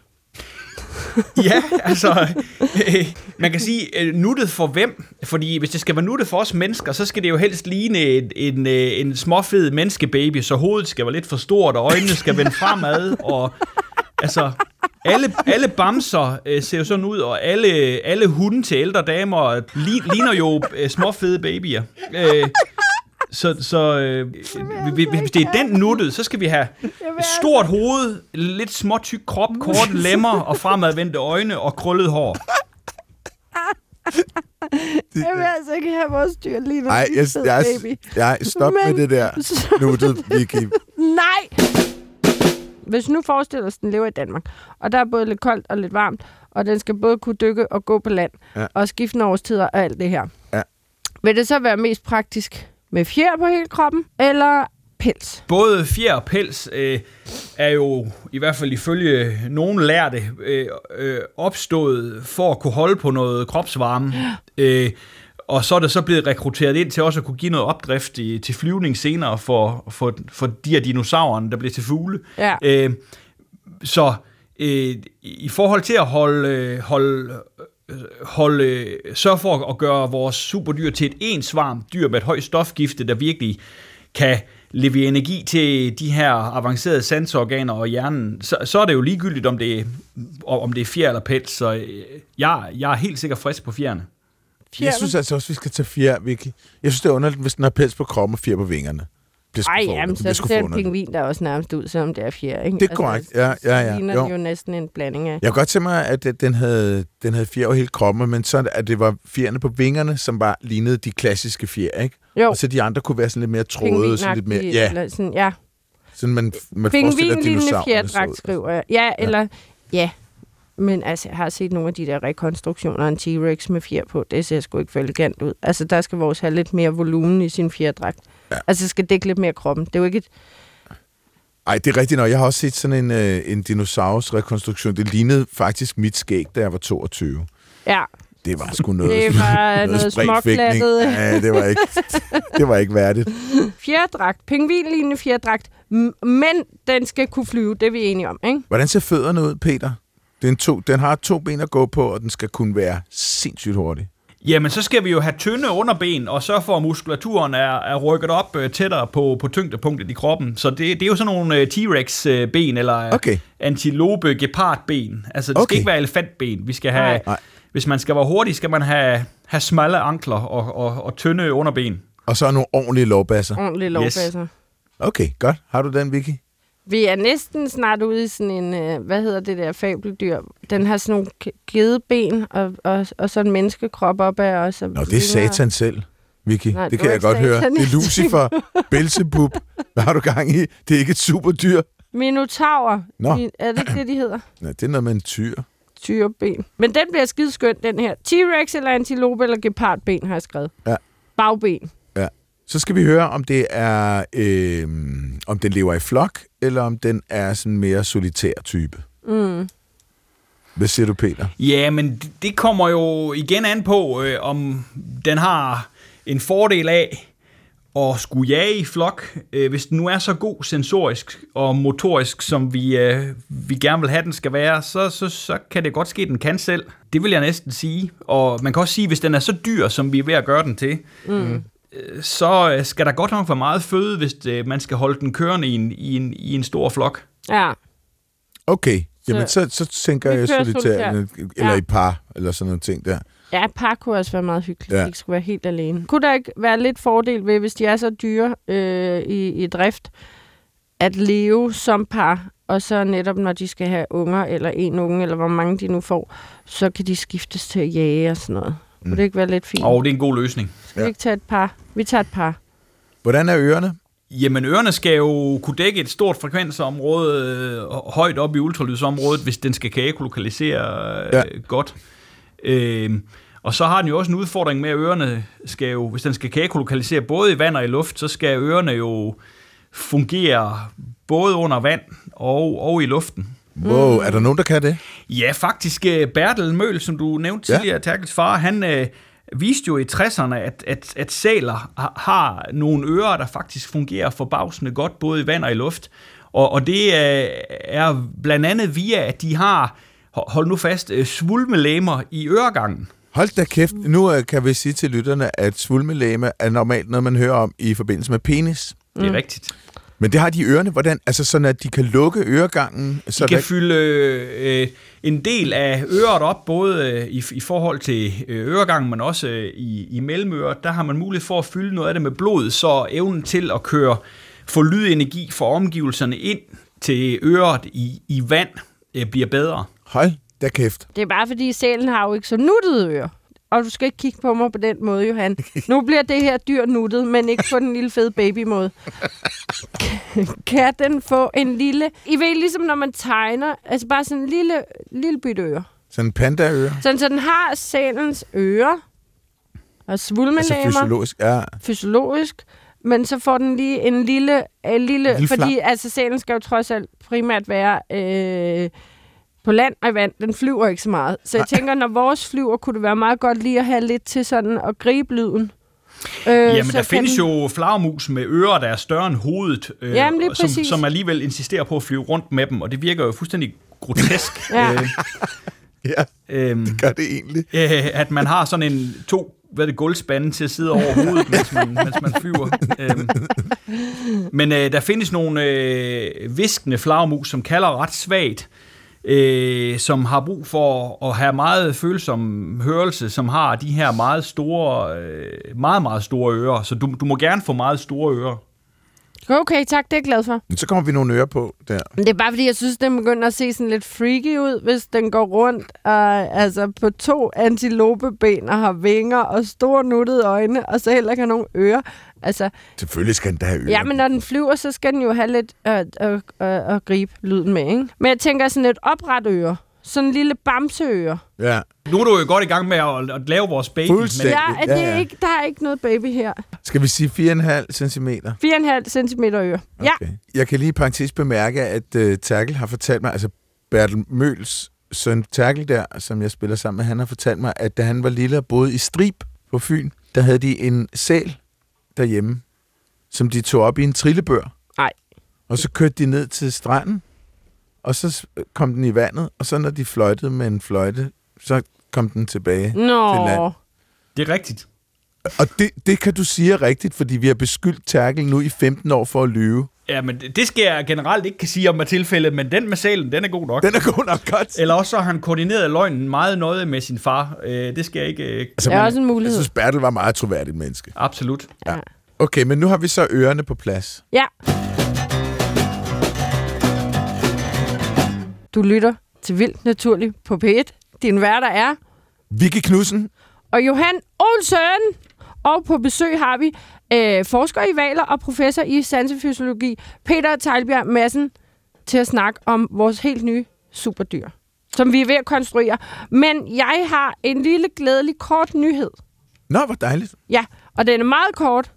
Ja, altså, øh, man kan sige, øh, nuttet for hvem? Fordi hvis det skal være nuttet for os mennesker, så skal det jo helst ligne en, en, en småfed menneskebaby, så hovedet skal være lidt for stort, og øjnene skal vende fremad, og altså, alle, alle bamser øh, ser jo sådan ud, og alle, alle hunde til ældre damer li, ligner jo øh, småfede babyer. Øh, så så øh, hvis hvis det er den nuttet, så skal vi have stort hoved, lidt småtyk krop, korte lemmer og fremadvendte øjne og krøllet hår. Jeg vil altså ikke have vores dyr lige nu. Ej, jeg, jeg, baby. jeg, stop Men- med det der nuttet, Vicky. Nej! Hvis nu forestiller os, at den lever i Danmark, og der er både lidt koldt og lidt varmt, og den skal både kunne dykke og gå på land, Ja. og skiftende årstider og alt det her. Ja. Vil det så være mest praktisk med fjer på hele kroppen, eller pels. Både fjer og pels øh, er jo, i hvert fald ifølge nogen lærte, øh, øh, opstået for at kunne holde på noget kropsvarme. Øh, og så er det så blevet rekrutteret ind til også at kunne give noget opdrift i, til flyvning senere for, for, for de her dinosaurer, der bliver til fugle. Ja. Øh, så øh, i forhold til at holde, øh, holde, holde, sørge for at gøre vores superdyr til et ensvarmt dyr med et højt stofgifte, der virkelig kan levere energi til de her avancerede sansorganer og hjernen, så, så er det jo ligegyldigt, om det er, om det er fjer eller pels. Så øh, jeg, jeg er helt sikkert frisk på fjerne. Jeg synes altså også, vi skal tage fjer, Vicky. Jeg synes, det er underligt, hvis den har pels på kroppen og fjer på vingerne. Det Ej, for, jamen, det bliver så ser en pingvin der også nærmest ud, som det er fjer, ikke? Det er korrekt. Ja, ja, ja. Så ligner Jo. jo næsten en blanding af. Jeg kan godt tænke mig, at den havde, den havde fjer over hele kroppen, men så at det var fjerne på vingerne, som bare lignede de klassiske fjer, ikke? Jo, Og så de andre kunne være sådan lidt mere tråde, sådan lidt mere, ja, Eller sådan, ja. sådan man, man forestiller Pingvinlignende dinosaurerne så fjerdragt, ud. skriver jeg. Ja, eller... Ja. Men altså, jeg har set nogle af de der rekonstruktioner af en T-Rex med fjer på. Det ser sgu ikke for elegant ud. Altså, der skal vores have lidt mere volumen i sin fjerdragt. Ja. Altså, det skal dække lidt mere kroppen. Det er jo ikke et... Ej, det er rigtigt nok. Jeg har også set sådan en, øh, en dinosaurus-rekonstruktion. Det lignede faktisk mit skæg, da jeg var 22. Ja, Det var sgu noget, det var noget småklattet Ja, det var ikke, det var ikke værdigt. fjerdragt. Pingvinlignende fjerdragt. Men den skal kunne flyve, det er vi enige om, ikke? Hvordan ser fødderne ud, Peter? Den, to, den har to ben at gå på, og den skal kunne være sindssygt hurtig. Jamen, så skal vi jo have tynde underben, og sørge for, at muskulaturen er, er rykket op øh, tættere på, på tyngdepunktet i kroppen. Så det, det er jo sådan nogle øh, T-Rex-ben, eller Okay. antilope gepardben Altså, det Okay. skal ikke være elefantben. Vi skal have, Nej. hvis man skal være hurtig, skal man have, have smalle ankler og, og, og tynde underben. Og så nogle ordentlige lovbasser. Ordentlige lovbasser. Yes. Okay, godt. Har du den, Vicky? Vi er næsten snart ude i sådan en, øh, hvad hedder det der fabeldyr? Den har sådan nogle gedeben og, og, og så en menneskekrop op af os. Nå, det er satan selv, Vicky. Nej, det det kan jeg godt høre. Det er Lucifer, Belzebub. Hvad har du gang i? Det er ikke et superdyr. Minotaur. Nå. De, er det ikke det, de hedder? Nej, det er noget med en tyr. Tyreben. Men den bliver skideskøn, den her. T-Rex eller antilope eller gepardben, har jeg skrevet. Ja. Bagben. Så skal vi høre, om det er, øh, om den lever i flok, eller om den er sådan mere solitær type. Mm. Hvad siger du, Peter? Ja, men det- kommer jo igen an på, øh, om den har en fordel af at skulle jage i flok. Øh, hvis den nu er så god sensorisk og motorisk, som vi, øh, vi gerne vil have, den skal være, så, så, så kan det godt ske, at den kan selv. Det vil jeg næsten sige. Og man kan også sige, hvis den er så dyr, som vi er ved at gøre den til, Mm. Øh, så øh, skal der godt nok være meget føde, hvis øh, man skal holde den kørende i en, i en, i en stor flok. Ja. Okay, jamen så, så tænker Vi jeg solitær, eller Ja. i par, eller sådan nogle ting der. Ja, et par kunne også være meget hyggeligt, Ja. ja. de ikke skulle være helt alene. Kunne der ikke være lidt fordel ved, hvis de er så dyre øh, i, i drift, at leve som par, og så netop når de skal have unger, eller en unge, eller hvor mange de nu får, så kan de skiftes til at jage og sådan noget. Mm. Kunne det ikke være lidt fint? Og det er en god løsning. Skal vi ikke tage et par? Vi tager et par. Hvordan er ørerne? Jamen, ørerne skal jo kunne dække et stort frekvensområde øh, højt op i ultralydsområdet, hvis den skal kan ekolokalisere øh, Ja. ja. godt. Øh, og så har den jo også en udfordring med, at ørerne skal jo, hvis den skal kan ekolokalisere både i vand og i luft, så skal ørerne jo fungere både under vand og, og i luften. Wow, er der nogen, der kan det? Ja, faktisk øh, Bertel Møl, som du nævnte Ja. tidligere, Terkels far, han øh, viste jo i 60'erne, at, at, at sæler har, har nogle ører, der faktisk fungerer forbavsende godt, både i vand og i luft. Og, og det øh, er blandt andet via, at de har, hold nu fast, øh, svulmelæmer i øregangen. Hold da kæft. Nu øh, kan vi sige til lytterne, at svulmelæme er normalt noget, man hører om i forbindelse med penis. Det er mm. rigtigt. Men det har de i ørerne, hvordan? Altså sådan, at de kan lukke øregangen. Så De kan der, fylde øh, en del af øret op, både øh, i, i forhold til øh, øregangen, men også øh, i, i mellemøret. Der har man mulighed for at fylde noget af det med blod, så evnen til at køre, få lydenergi fra omgivelserne ind til øret i, i vand øh, bliver bedre. hold da kæft. Det er bare fordi, sælen har jo ikke så nuttede ører. Og du skal ikke kigge på mig på den måde, Johan. Nu bliver det her dyr nuttet, men ikke på den lille fede babymåde. kan den få en lille... I ved, ligesom når man tegner, altså bare sådan en lille, lille bytte øre. Sådan en pandaøre. Sådan, så den har sælens ører og Altså svulmelæmer, fysiologisk. Ja. fysiologisk, men så får den lige en lille... En lille, lille fordi altså, sælen skal jo trods alt primært være øh, på land og i vand. Den flyver ikke så meget. Så jeg tænker, når vores flyver, kunne det være meget godt lige at have lidt til sådan at gribe lyden. Øh, Jamen, der findes den- jo flagermus med ører, der er større end hovedet, øh, Jamen, lige som, præcis. som alligevel insisterer på at flyve rundt med dem, og det virker jo fuldstændig grotesk, Ja. øh, Ja, øh, gør det egentlig. øh, at man har sådan en to hvad det, gulvspande til at sidde over hovedet, mens man, mens man flyver. Øhm. Men øh, der findes nogle øh, viskende flagermus, som kalder ret svagt, øh, som har brug for at have meget følsom hørelse, som har de her meget store, øh, meget, meget store ører. Så du, du må gerne få meget store ører. Okay, tak, det er jeg glad for. Så kommer vi nogle ører på der. Men det er bare fordi, jeg synes, den begynder at se sådan lidt freaky ud, hvis den går rundt og, altså, på to antilopeben og har vinger og store nuttede øjne, og så heller ikke har nogen ører. Altså, Selvfølgelig skal den da have ører. ja, men når den flyver, så skal den jo have lidt at, at, at, at gribe lyden med, ikke? Men jeg tænker sådan et opret øre. Sådan en lille bamseøre. Ja. Nu er du jo godt i gang med at, at lave vores baby. Fuldstændig. Men, Ja, er det ja, ja. Ikke, der er ikke noget baby her. Skal vi sige 4,5 cm? 4,5 cm øre. Ja, Okay. Jeg kan lige parentes bemærke, at uh, Terkel har fortalt mig, altså Bertel Møls søn Terkel der, som jeg spiller sammen med, han har fortalt mig, at da han var lille og boede i Strib på Fyn, der havde de en sæl derhjemme, som de tog op i en trillebør. Nej. Og så kørte de ned til stranden, og så s- kom den i vandet, og så når de fløjtede med en fløjte, så kom den tilbage. Nå. Til land. det er rigtigt. Og det, det kan du sige er rigtigt, fordi vi har beskyldt Terkel nu i 15 år for at lyve. Ja, men det- skal jeg generelt ikke kan sige om er tilfældet, men den med sælen, den er god nok. Den er god nok godt. Eller også så har han koordineret løgnen meget nøje med sin far. Øh, det skal jeg ikke... Øh, Altså, Det er også en mulighed. Jeg synes, Bertel var meget troværdigt menneske. absolut. Ja. Okay, men nu har vi så ørerne på plads. Ja. Du lytter til Vildt Naturligt på P1. Din værter er Vicky Knudsen. og Johan Olsen. Og på besøg har vi øh, forsker i valer og professor i sansefysiologi, Peter Tejlbjerg Madsen, til at snakke om vores helt nye superdyr, som vi er ved at konstruere. Men jeg har en lille glædelig kort nyhed. Nå, hvor dejligt. Ja, og den er meget kort,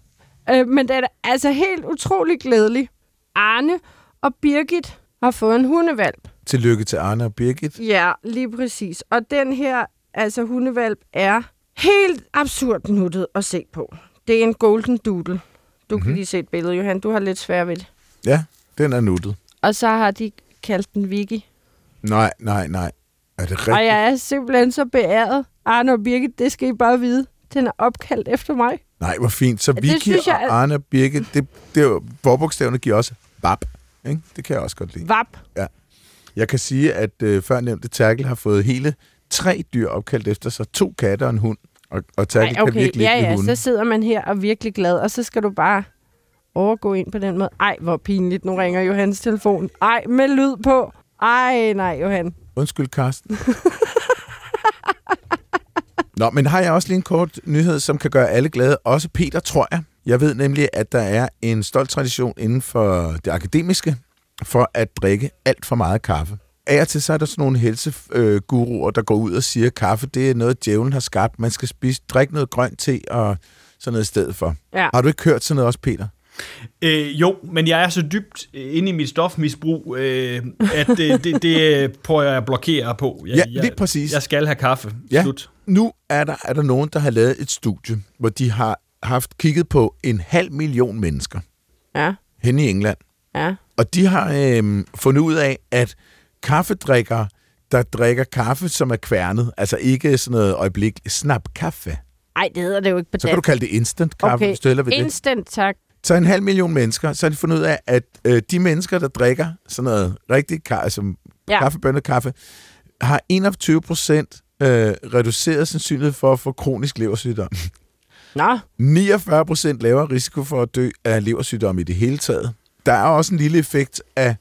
øh, men den er altså helt utrolig glædelig. Arne og Birgit har fået en hundevalp. Tillykke til Arne og Birgit. Ja, lige præcis. Og den her altså hundevalp er helt absurd nuttet at se på. Det er en golden doodle. Du mm-hmm. kan lige se et billede, Johan. Du har lidt svært ved det. Ja, den er nuttet. Og så har de kaldt den Vicky. Nej, nej, nej. Er det Og rigtigt? jeg er simpelthen så beæret. Arne og Birgit, det skal I bare vide. Den er opkaldt efter mig. Nej, hvor fint. Så Vicky jeg og Arne og Birgit, det, det er jo, forbogstaverne giver også bab. Ikke? Det kan jeg også godt lide. Vap. Jeg kan sige, at øh, før nævnte Terkel har fået hele tre dyr opkaldt efter sig. To katte og en hund. Og, og Terkel Ej, kan virkelig ja, ikke ja, hunde. så sidder man her og er virkelig glad, og så skal du bare overgå ind på den måde. Ej, hvor pinligt. Nu ringer Johans telefon. Ej, med lyd på. Ej, nej, Johan. Undskyld, Karsten. Nå, men har jeg også lige en kort nyhed, som kan gøre alle glade. Også Peter, tror jeg. Jeg ved nemlig, at der er en stolt tradition inden for det akademiske for at drikke alt for meget kaffe. Af og til så er der sådan nogle helseguruer, der går ud og siger, at kaffe det er noget, djævlen har skabt. Man skal spise, drikke noget grønt te og sådan noget i stedet for. Ja. Har du ikke hørt sådan noget også, Peter? Øh, jo, men jeg er så dybt øh, inde i mit stofmisbrug, øh, at det, det, det prøver jeg at blokere på. Jeg, Ja, lige præcis. Jeg skal have kaffe. Ja. Slut. Nu er der, er der nogen, der har lavet et studie, hvor de har haft kigget på en halv million mennesker Ja, hen i England. ja. Og de har øh, fundet ud af, at kaffedrikkere, der drikker kaffe, som er kværnet, altså ikke sådan noget øjeblik, snap kaffe. Ej, det hedder det jo ikke på Så kan du kalde det instant kaffe, okay. hvis du hellere vil det. Instant, tak. Så en halv million mennesker, så har de fundet ud af, at øh, de mennesker, der drikker sådan noget rigtig ka- altså Ja. kaffebønnet kaffe, har 21 procent øh, reduceret sandsynlighed for at få kronisk leversygdom. Nå, 49 procent lavere risiko for at dø af leversygdom i det hele taget. Der er også en lille effekt af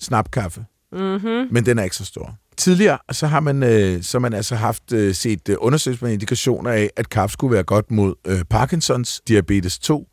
snapkaffe, mm-hmm. men den er ikke så stor. Tidligere så har man, øh, så man altså haft øh, set øh, undersøgelser med indikationer af, at kaffe skulle være godt mod øh, Parkinsons, diabetes 2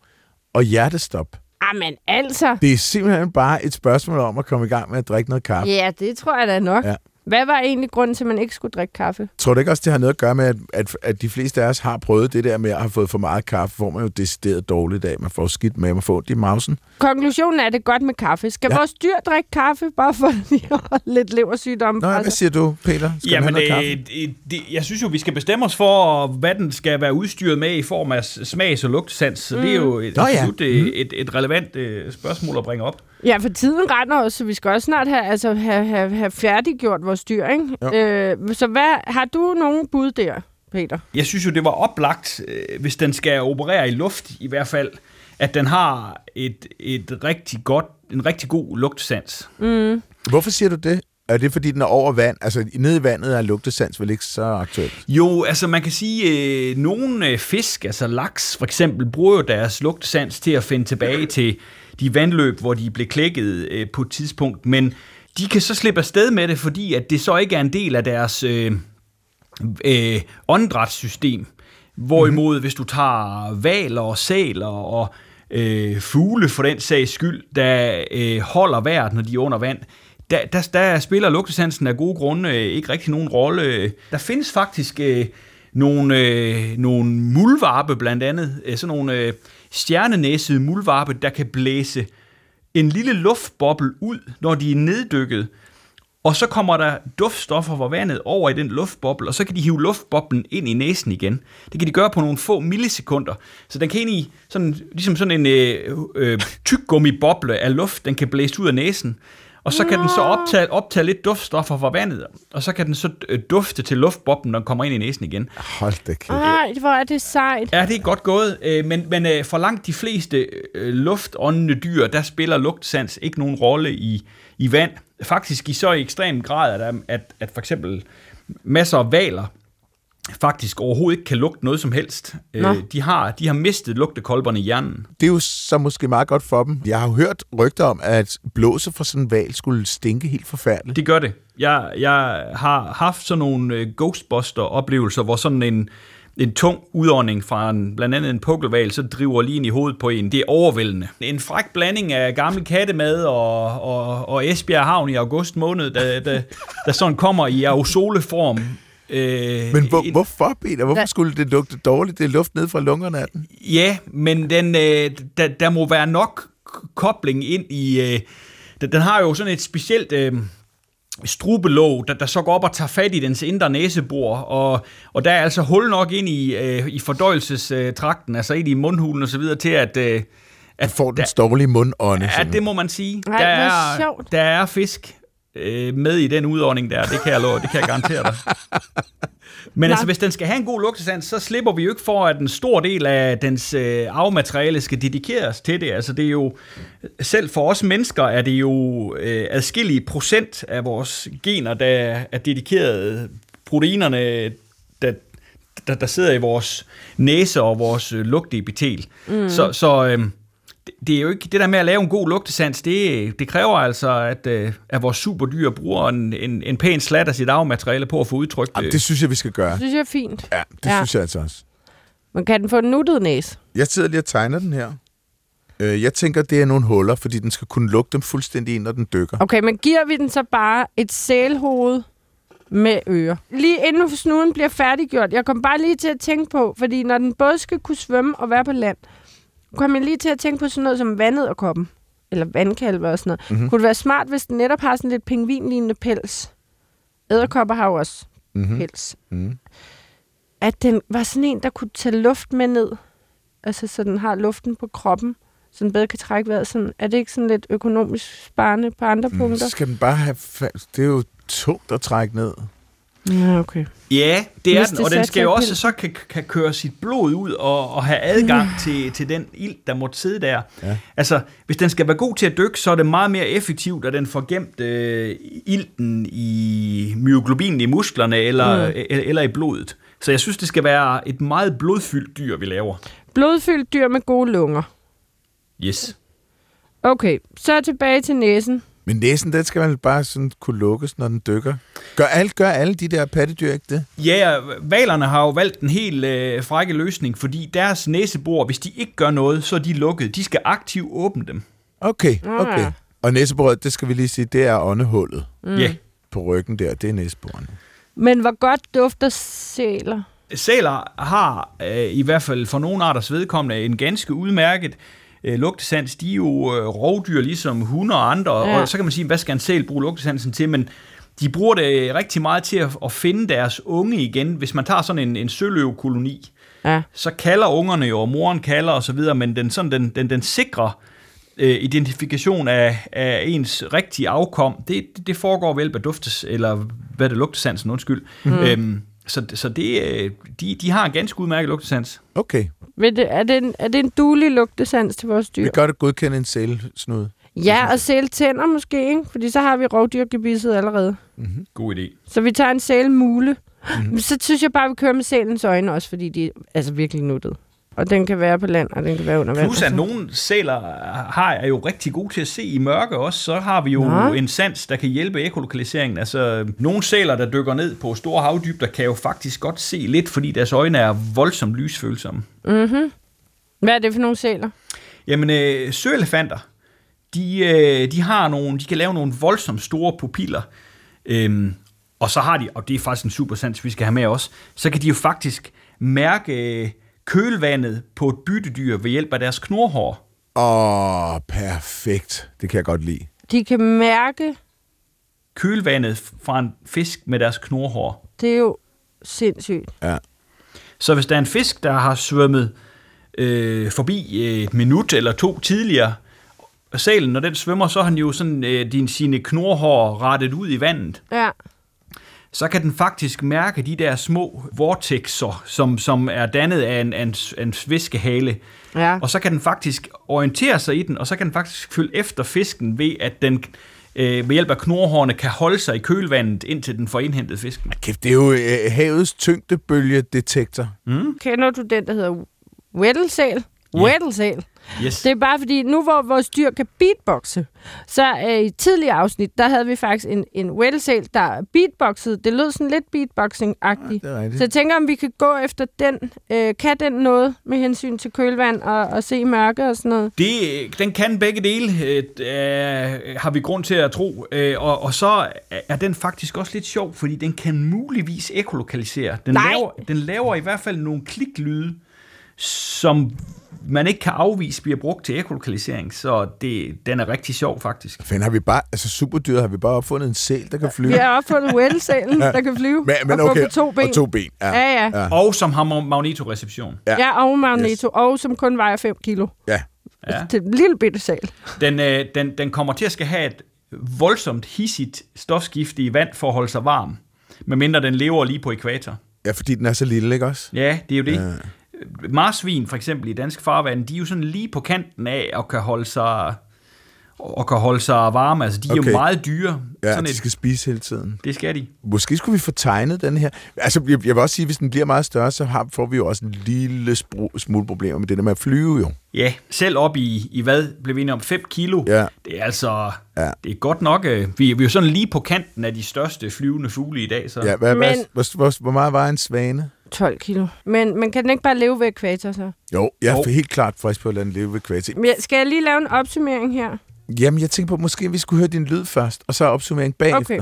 og hjertestop. Jamen, altså. Det er simpelthen bare et spørgsmål om at komme i gang med at drikke noget kaffe. Ja, det tror jeg da nok. Ja. Hvad var egentlig grunden til, at man ikke skulle drikke kaffe? Tror du ikke også, det har noget at gøre med, at, at, at de fleste af os har prøvet det der med at have fået for meget kaffe, hvor man jo decideret dårligt af. Man får skidt med, man får ondt i mausen. Konklusionen er, at det er godt med kaffe. Skal ja. Ja. vores dyr drikke kaffe, bare for at de har lidt leversygdomme? Nå, hvad sig? siger du, Peter? Skal Jamen, have noget øh, kaffe? det, jeg synes jo, vi skal bestemme os for, hvad den skal være udstyret med i form af smags- og lugtesans. Så det er jo et, Nå ja. absolut et, et, et relevant øh, spørgsmål at bringe op. Ja, for tiden render os, så vi skal også snart have, altså, have, have, have færdiggjort vores dyr, ikke? Jo. Øh, så hvad, har du nogen bud der, Peter? Jeg synes jo, det var oplagt, øh, hvis den skal operere i luft i hvert fald, at den har et, et rigtig godt, en rigtig god lugtesans. Hvorfor siger du det? Er det, fordi den er over vand? Altså, nede i vandet er lugtesans vel ikke så aktuelt? Jo, altså man kan sige, øh, nogle øh, fisk, altså laks for eksempel, bruger jo deres lugtesans til at finde tilbage til de vandløb, hvor de blev klækket øh, på et tidspunkt, men de kan så slippe afsted med det, fordi at det så ikke er en del af deres øh, øh, åndedrætssystem. Hvorimod, mm-hmm. hvis du tager valer og sæler og øh, fugle for den sags skyld, der øh, holder vejret, når de er under vand, der, der, der spiller lugtesansen af gode grunde øh, ikke rigtig nogen rolle. Der findes faktisk øh, nogle, øh, nogle muldvarpe blandt andet, øh, sådan nogle øh, stjernenæsede muldvarpe, der kan blæse en lille luftboble ud, når de er neddykket, og så kommer der duftstoffer fra vandet over i den luftboble, og så kan de hive luftboblen ind i næsen igen. Det kan de gøre på nogle få millisekunder. Så den kan ind i sådan, ligesom sådan en øh, øh, tyggummiboble af luft, den kan blæse ud af næsen. Og så kan den så optage, optage lidt duftstoffer fra vandet, og så kan den så øh, dufte til luftboblen, når den kommer ind i næsen igen. Hold da kæft. Ej, hvor er det sejt. Ja, det er godt gået, øh, men, men øh, for langt de fleste luftåndende dyr, der spiller lugtsans ikke nogen rolle i, i vand. Faktisk i så ekstrem grad, at, at, at for eksempel masser af valer faktisk overhovedet ikke kan lugte noget som helst. Nå. Øh, de, har, de har mistet lugtekolberne i hjernen. Det er jo så måske meget godt for dem. Jeg har jo hørt rygter om, at blåse fra sådan en val skulle stinke helt forfærdeligt. Det gør det. Jeg, jeg har haft sådan nogle øh, Ghostbuster-oplevelser, hvor sådan en, en tung udånding fra en, blandt andet en pukkelval, så driver lige ind i hovedet på en. Det er overvældende. En fræk blanding af gammel kattemad og, og, og Esbjerg Havn i august måned, der, der, der sådan kommer i aerosoleform. Øh, Men hvor, en- hvorfor, Peter? Hvorfor Hvad? skulle det lugte dårligt? Det er luft ned fra lungerne af den. Ja, men den, øh, der, der må være nok kobling ind i... Øh, den, den har jo sådan et specielt øh, strubelåg, der, der så går op og tager fat i dens indre næsebor, og, og der er altså hul nok ind i, øh, i fordøjelsestrakten, altså ind i mundhulen og så videre, til at... Øh, At får den dårlige mundånde. Ja, det må man sige. Ej, der, er, sjovt. der er fisk øh, med i den udordning der, det kan jeg, love, det kan jeg garantere dig. Men Nå. altså, hvis den skal have en god lugtesans, så slipper vi jo ikke for, at en stor del af dens øh, arvemateriale skal dedikeres til det. Altså, det er jo, selv for os mennesker, er det jo øh, adskillige procent af vores gener, der er dedikeret proteinerne, der, der, der sidder i vores næse og vores øh, lugteepitel. Mm. Så, så øh, det, er jo ikke det der med at lave en god lugtesans, det, det kræver altså, at, øh, at vores superdyr bruger en, en, en pæn slat af sit arvemateriale på at få udtrykt Jamen, det. det synes jeg, vi skal gøre. Det synes jeg er fint. Ja, det Ja. synes jeg altså også. Men kan den få en nuttet næse? Jeg sidder lige og tegner den her. Øh, Jeg tænker, det er nogle huller, fordi den skal kunne lukke dem fuldstændig ind, når den dykker. Okay, men giver vi den så bare et sælhoved med ører? Lige inden snuden bliver færdiggjort, jeg kom bare lige til at tænke på, fordi når den både skal kunne svømme og være på land, kom jeg lige til at tænke på sådan noget som vandet og koppen. Eller vandkalve og sådan noget. Mm-hmm. Kunne det være smart, hvis den netop har sådan lidt pingvinlignende pels? Æderkopper har jo også Mm-hmm. pels. Mm. At den var sådan en, der kunne tage luft med ned. Altså, så den har luften på kroppen, så den bedre kan trække vejret. Sådan, er det ikke sådan lidt økonomisk sparende på andre Mm. punkter? Skal den bare have... fa- Det er jo tungt at trække ned. Ja, okay. Ja, det er Hvis den, og den skal jo også så kan, kan køre sit blod ud og, og have adgang til, til den ild, der måtte sidde der. Ja. Altså, hvis den skal være god til at dykke, så er det meget mere effektivt, at den får gemt øh, ilten i myoglobinen i musklerne eller, mm. eller, eller i blodet. Så jeg synes, det skal være et meget blodfyldt dyr, vi laver. Blodfyldt dyr med gode lunger. Yes. Okay, så tilbage til næsen. Men næsen, den skal man bare sådan kunne lukkes, når den dykker. Gør, alt, gør alle de der pattedyr ikke det? Ja, valerne har jo valgt en helt øh, frække løsning, fordi deres næsebor, hvis de ikke gør noget, så er de lukket. De skal aktivt åbne dem. Okay, Ah. okay. Og næsebordet, det skal vi lige sige, det er åndehullet. Mm. Ja. på ryggen der, det er næsborene. Men hvor godt dufter sæler? Sæler har øh, i hvert fald for nogle arters vedkommende en ganske udmærket øh, lugtesans. De er jo øh, rovdyr ligesom hunde og andre, ja. Og så kan man sige, hvad skal en sæl bruge lugtesansen til, men de bruger det rigtig meget til at, at finde deres unge igen. Hvis man tager sådan en, en søløvekoloni, Ja. så kalder ungerne jo, og moren kalder og så videre, men den, sådan, den, den, den sikre øh, identifikation af, af ens rigtige afkom, det, det, det foregår ved hjælp af duftes, eller hvad det lugtesansen, undskyld. Mm. Øhm, så, så det, øh, de, de har en ganske udmærket lugtesans. Okay, det, er, det en, er det en duelig lugtesans til vores dyr? vi kan godt godkende en sælsnud. Ja, og sæltænder måske, ikke? Fordi så har vi rovdyrgebisset allerede. God idé. Så vi tager en sælmule. Mhm. Mm. Så synes jeg bare, at vi kører med sælens øjne også, fordi de er altså virkelig nuttede. Og den kan være på land, og den kan være under vand. Plus at nogle sæler har er jo rigtig gode til at se i mørke også, så har vi jo Nå. en sans, der kan hjælpe ekolokaliseringen. Altså, nogle sæler, der dykker ned på store havdybder, kan jo faktisk godt se lidt, fordi deres øjne er voldsomt lysfølsomme. Hvad er det for nogle sæler? Jamen, øh, søelefanter, de, øh, de har nogle, de kan lave nogle voldsomt store pupiller, øhm, og så har de, og det er faktisk en super sans, vi skal have med også, så kan de jo faktisk mærke øh, kølvandet på et byttedyr ved hjælp af deres knorhår. Åh, perfekt. Det kan jeg godt lide. De kan mærke, Kølvandet fra en fisk med deres knorhår. det er jo sindssygt. Ja. Så hvis der er en fisk, der har svømmet øh, forbi et minut eller to tidligere, og sælen, når den svømmer, så har den jo sådan øh, din, sine knorhår rettet ud i vandet. Ja. Så kan den faktisk mærke de der små vortexer, som, som er dannet af en, af en, en fiskehale. Ja. Og så kan den faktisk orientere sig i den, og så kan den faktisk følge efter fisken ved, at den øh, ved hjælp af knorhårene kan holde sig i kølvandet, indtil den får indhentet fisken. Kæft, det er jo øh, havets tyngdebølgedetektor. Kender du den, der hedder Weddelsæl? Ja. Weddelsæl. Yes. Det er bare fordi, nu hvor vores dyr kan beatboxe, så øh, i tidligere afsnit, der havde vi faktisk en, en weddelsæl, der beatboxede. Det lød sådan lidt beatboxing-agtigt. Rigtigt. Så jeg tænker, om vi kan gå efter den. Øh, kan den noget med hensyn til kølvand og, og se mørke og sådan noget? Det, den kan begge dele, øh, øh, har vi grund til at tro. Øh, og, og så er den faktisk også lidt sjov, fordi den kan muligvis ekolokalisere. Den, Nej. laver, den laver i hvert fald nogle kliklyde, som man ikke kan afvise bliver brugt til ekolokalisering. Så det, den er rigtig sjov, faktisk. Fanden, har vi bare, altså superdyret, har vi bare opfundet en sæl, der kan flyve? Vi har opfundet weddelsælen, der kan flyve men, men og okay, på to ben. Og to ben, ja. Ja, ja. Ja. Og som har ma- magnetoreception. Ja. Ja, og magneto, yes. og som kun vejer 5 kilo. ja. Ja. Det er en lille bitte sal. Den, øh, den, den kommer til at skal have et voldsomt hissigt stofskifte i vand for at holde sig varm. Medmindre den lever lige på ekvator. Ja, fordi den er så lille, ikke også? Ja, det er jo det. Ja. Marsvin for eksempel i dansk farvand, de er jo sådan lige på kanten af og kan holde sig og kan holde sig varme. Altså, de er Okay. jo meget dyre. Ja, sådan de et, skal spise hele tiden. Det skal de. Måske skulle vi få tegnet den her. Altså, jeg, jeg vil også sige, hvis den bliver meget større, så har, får vi jo også en lille smule problemer med det der med at flyve jo. Ja, selv op i, i hvad blev vi enige om? 5 kilo. Ja. Det er altså, Ja. det er godt nok. øh, Vi, vi er jo sådan lige på kanten af de største flyvende fugle i dag. Så. Ja, hvad, Men- hvad, hvor, hvor, hvor meget var en svane? 12 kilo. Men, men kan den ikke bare leve ved ekvator så? Jo, jeg er Jo. helt klart frisk på at lade den leve ved kvalitet. Men jeg- Skal jeg lige lave en opsummering her? Jamen, jeg tænker på, at måske vi skulle høre din lyd først, og så opsummering bagefter. Okay.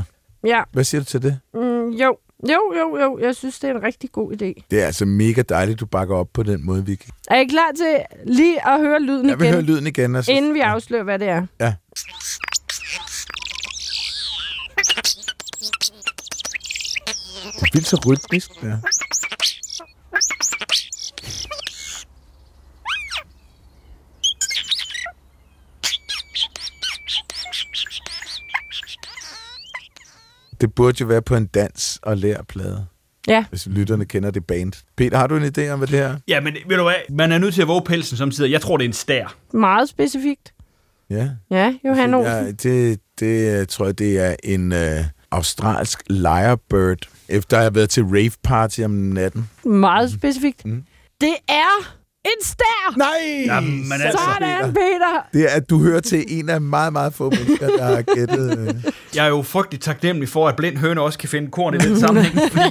Ja. Hvad siger du til det? Mm, jo. Jo, jo, jo. Jeg synes, det er en rigtig god idé. Det er altså mega dejligt, du bakker op på den måde, Vicky. Er I klar til lige at høre lyden Jeg vil igen, høre lyden igen. Og så, inden vi afslører, hvad det er? Ja. Vildt så rytmisk. Ja. Det burde jo være på en dans- og lærplade, Ja. hvis lytterne kender det band. Peter, har du en idé om, hvad det er? Ja, men ved du hvad? Man er nødt til at våge pelsen samtidig. Jeg tror, det er en stær. Meget specifikt. Ja. Ja, Johan Olsen. Ja, det, det tror jeg, det er en øh, australsk lyrebird, efter jeg har været til rave party om natten. Meget specifikt. Mm. Det er en stær! Nej! Jamen, altså. Sådan, Peter! Det er, at du hører til en af meget, meget få mennesker, der har gættet. Øh. Jeg er jo frygtelig taknemmelig for, at blind høne også kan finde korn i den sammenhæng. Fordi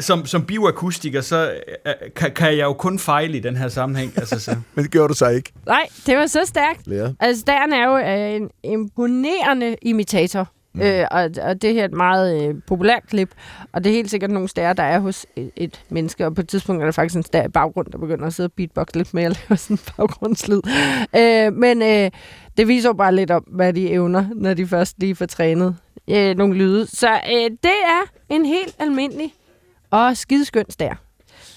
som, som bioakustiker, så øh, kan, kan jeg jo kun fejle i den her sammenhæng. Altså, så. Men det gjorde du så ikke, Nej, det var så stærkt. lærer. Altså, stæren er jo øh, en imponerende imitator. Mm. Øh, og, og det her er et meget øh, populært klip, og det er helt sikkert nogle steder, der er hos et, et menneske, og på et tidspunkt er der faktisk en stær i baggrund, der begynder at sidde og beatbox lidt mere og lave sådan en baggrundslyd. Øh, men øh, det viser jo bare lidt om, hvad de evner, når de først lige får trænet øh, nogle lyde. Så øh, det er en helt almindelig og skideskøn stær.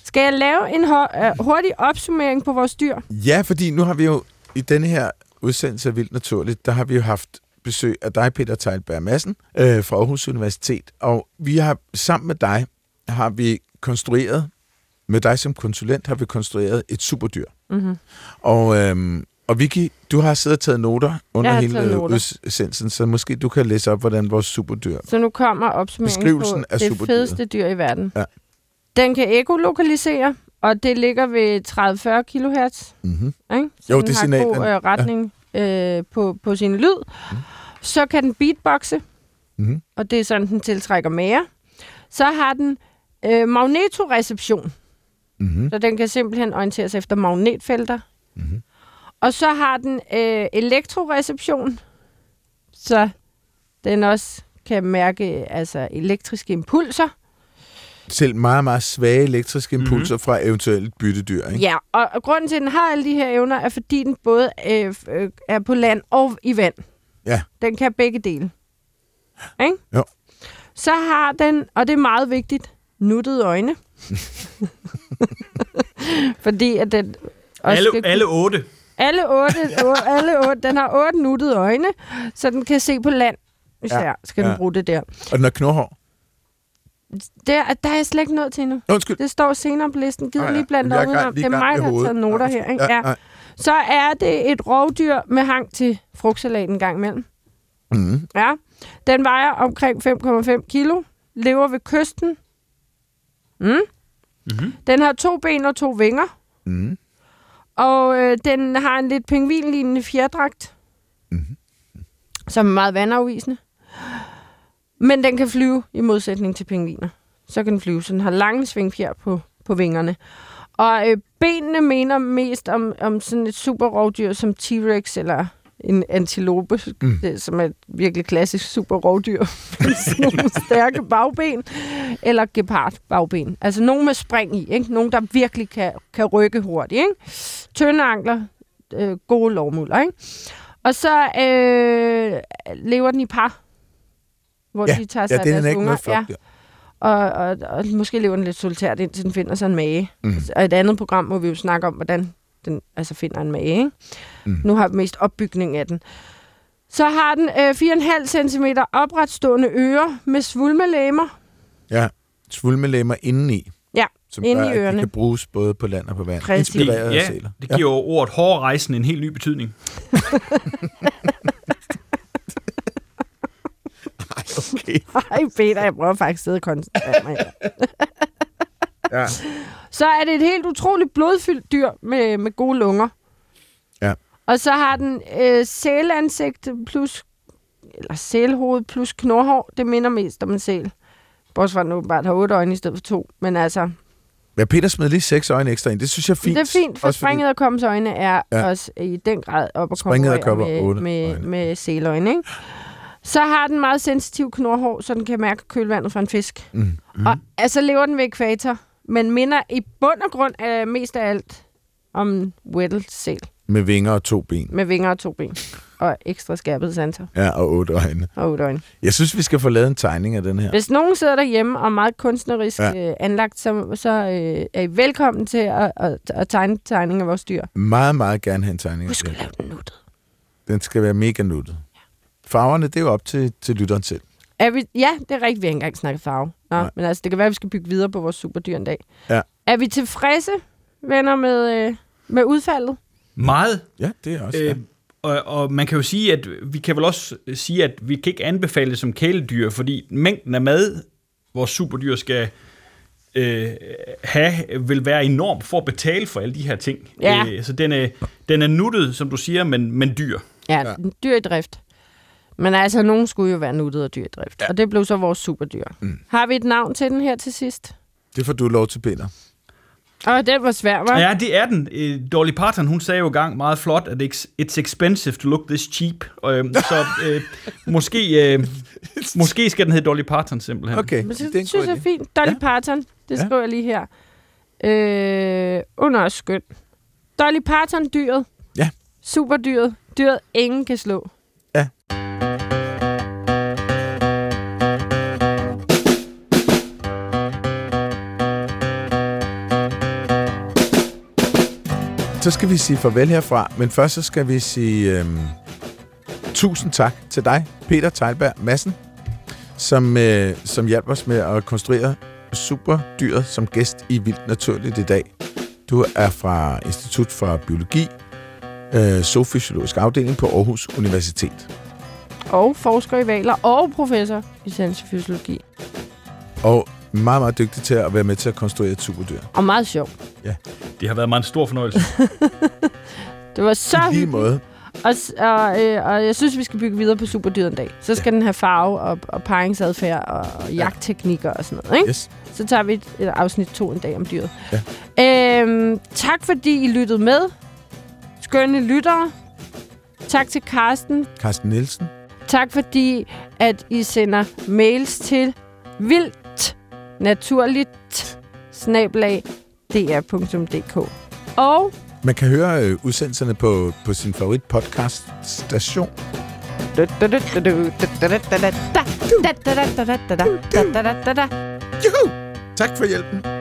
Skal jeg lave en øh, hurtig opsummering på vores dyr? Ja, fordi nu har vi jo i denne her udsendelse af Vildt Naturligt, der har vi jo haft besøg af dig, Peter Teilberg Madsen, øh, fra Aarhus Universitet. Og vi har sammen med dig, har vi konstrueret, med dig som konsulent, har vi konstrueret et superdyr. Mm-hmm. Og, øhm, og Vicky, du har siddet og taget noter under hele udsendelsen, så måske du kan læse op, hvordan vores superdyr... Så nu kommer opsummeringen på det fedeste dyr i verden. Ja. Den kan ekolokalisere, og det ligger ved 30-40 kHz. Mm-hmm. Ikke? Så jo, det signal, god øh, retning ja. Øh, på, på sin lyd. Mm. Så kan den beatboxe, mm-hmm. og det er sådan, den tiltrækker mere. Så har den øh, magnetoreception, mm-hmm. så den kan simpelthen orientere sig efter magnetfelter. Mm-hmm. Og så har den øh, elektroreception, så den også kan mærke altså elektriske impulser selv meget, meget svage elektriske mhm. impulser mm-hmm. fra eventuelt byttedyr. Ikke? Ja, og, og grunden til, at den har alle de her evner, er fordi den både øh, øh, er på land og i vand. Ja. Den kan begge dele. Ikke? Jo. Så har den, og det er meget vigtigt, nuttede øjne. fordi at den også alle, skal, alle otte. Alle otte, alle otte. Den har otte nuttede øjne, så den kan se på land. Især ja, skal ja. den bruge det der. Og den har knorhår. Der, der er jeg slet ikke nået til nu. Undskyld. Det står senere på listen. Giv ja. lige blandt andet om. Det er mig, der har taget noter her. Ikke? Ja, ja. Så er det et rovdyr med hang til frugtsalat en gang imellem. Mm. Ja. Den vejer omkring 5,5 kilo. Lever ved kysten. Mm. Mm-hmm. Den har to ben og to vinger. Mm. Og øh, den har en lidt pingvinlignende fjerdragt. Mm. Som er meget vandafvisende. Men den kan flyve i modsætning til pingviner. Så kan den flyve, så den har lange svingfjer på, på vingerne. Og øh, benene mener mest om, om sådan et super rovdyr som T-Rex eller en antilope, mm. det, som er et virkelig klassisk super rovdyr. nogle stærke bagben. Eller gepard bagben. Altså nogen med spring i. Ikke? Nogen, der virkelig kan, kan rykke hurtigt. Ikke? Tynde ankler, øh, gode lovmuller. Ikke? Og så øh, lever den i par hvor ja, de tager sig ja, af deres unger. Flok, ja. Og, og, og måske lever den lidt solitært, indtil den finder sig en mage. Mm. Og et andet program, hvor vi jo snakke om, hvordan den altså finder en mage. Ikke? Mm. Nu har vi mest opbygning af den. Så har den øh, 4,5 cm opretstående ører med svulmelæmer. Ja, svulmelæmer indeni. Ja, som inde gør, i ørerne. kan bruges både på land og på vand. Præcis. Inspireret ja, af sæler. det giver jo ordet hårrejsen en helt ny betydning. okay. Ej, Peter, jeg prøver faktisk at sidde koncentrere mig. ja. Så er det et helt utroligt blodfyldt dyr med, med gode lunger. Ja. Og så har den øh, sælansigt plus, eller sælhoved plus knorhår. Det minder mest om en sæl. Bortset fra, at den bare har otte øjne i stedet for to. Men altså... Ja, Peter smed lige seks øjne ekstra ind. Det synes jeg er fint. Det er fint, for springet og kommens øjne er ja. også i den grad op og konkurrere med, med, med sæløjne, ikke? Så har den meget sensitiv knorhår, så den kan mærke kølvandet fra en fisk. Mm. Mm. Og altså lever den ved ekvator, men minder i bund og grund af mest af alt om Weddell-sæl. Med vinger og to ben. Med vinger og to ben. Og ekstra skærpede sanser. Ja, og otte øjne. Og otte øjne. Jeg synes, vi skal få lavet en tegning af den her. Hvis nogen sidder derhjemme og er meget kunstnerisk ja. øh, anlagt, så, så øh, er I velkommen til at, at, at tegne tegning af vores dyr. Meget, meget gerne have en tegning Husk at lave den nuttet. Den skal være mega nuttet. Farverne, det er jo op til, til lytteren selv. Er vi, ja, det er rigtigt, vi har ikke engang snakket farve. Nå, men altså, det kan være, at vi skal bygge videre på vores superdyr en dag. Ja. Er vi tilfredse, venner, med, øh, med udfaldet? Meget. Ja, det er også. Øh, ja. Og, og man kan jo sige, at vi kan vel også sige, at vi kan ikke anbefale det som kæledyr, fordi mængden af mad, vores superdyr skal øh, have, vil være enorm for at betale for alle de her ting. Ja. Øh, så den er, den er nuttet, som du siger, men, men dyr. Ja, ja. dyr i drift. Men altså, nogen skulle jo være nuttet og dyrdrift. Ja. Og det blev så vores superdyr. Mm. Har vi et navn til den her til sidst? Det får du lov til, Peter. Og den var svær, var? Ja, det er den. Øh, Dolly Parton, hun sagde jo gang meget flot, at it's it's expensive to look this cheap. Øh, så øh, måske, øh, måske skal den hedde Dolly Parton simpelthen. Okay, Men det det er synes jeg er fint. Dolly Ja. ja. Parton, det Ja. skriver jeg lige her. Øh, under er skøn. Dolly Parton, dyret. Ja. Superdyret. Dyret, ingen kan slå. Ja. Så skal vi sige farvel herfra, men først så skal vi sige øhm, tusind tak til dig, Peter Teilberg Madsen, som, øh, som hjalp os med at konstruere superdyret som gæst i Vildt Naturligt i dag. Du er fra Institut for Biologi, øh, zoofysiologisk afdeling på Aarhus Universitet. Og forsker i valer og professor i sansefysiologi. Og meget, meget dygtig til at være med til at konstruere et superdyr. Og meget sjov. Det har været mig en stor fornøjelse. Det var så I lige hyggeligt. måde. Og, og, øh, og jeg synes, vi skal bygge videre på superdyret en dag. Så skal ja. den have farve og, og paringsadfærd og jagtteknikker og sådan noget. Ikke? Yes. Så tager vi et, et afsnit to en dag om dyret. Ja. Øhm, tak fordi I lyttede med. Skønne lyttere. Tak til Karsten. Carsten Nielsen. Tak fordi, at I sender mails til vildt naturligt snablag dr.dk. Og Man kan høre øh, udsendelserne på, på sin favorit podcast station. Juhu! Tak for hjælpen.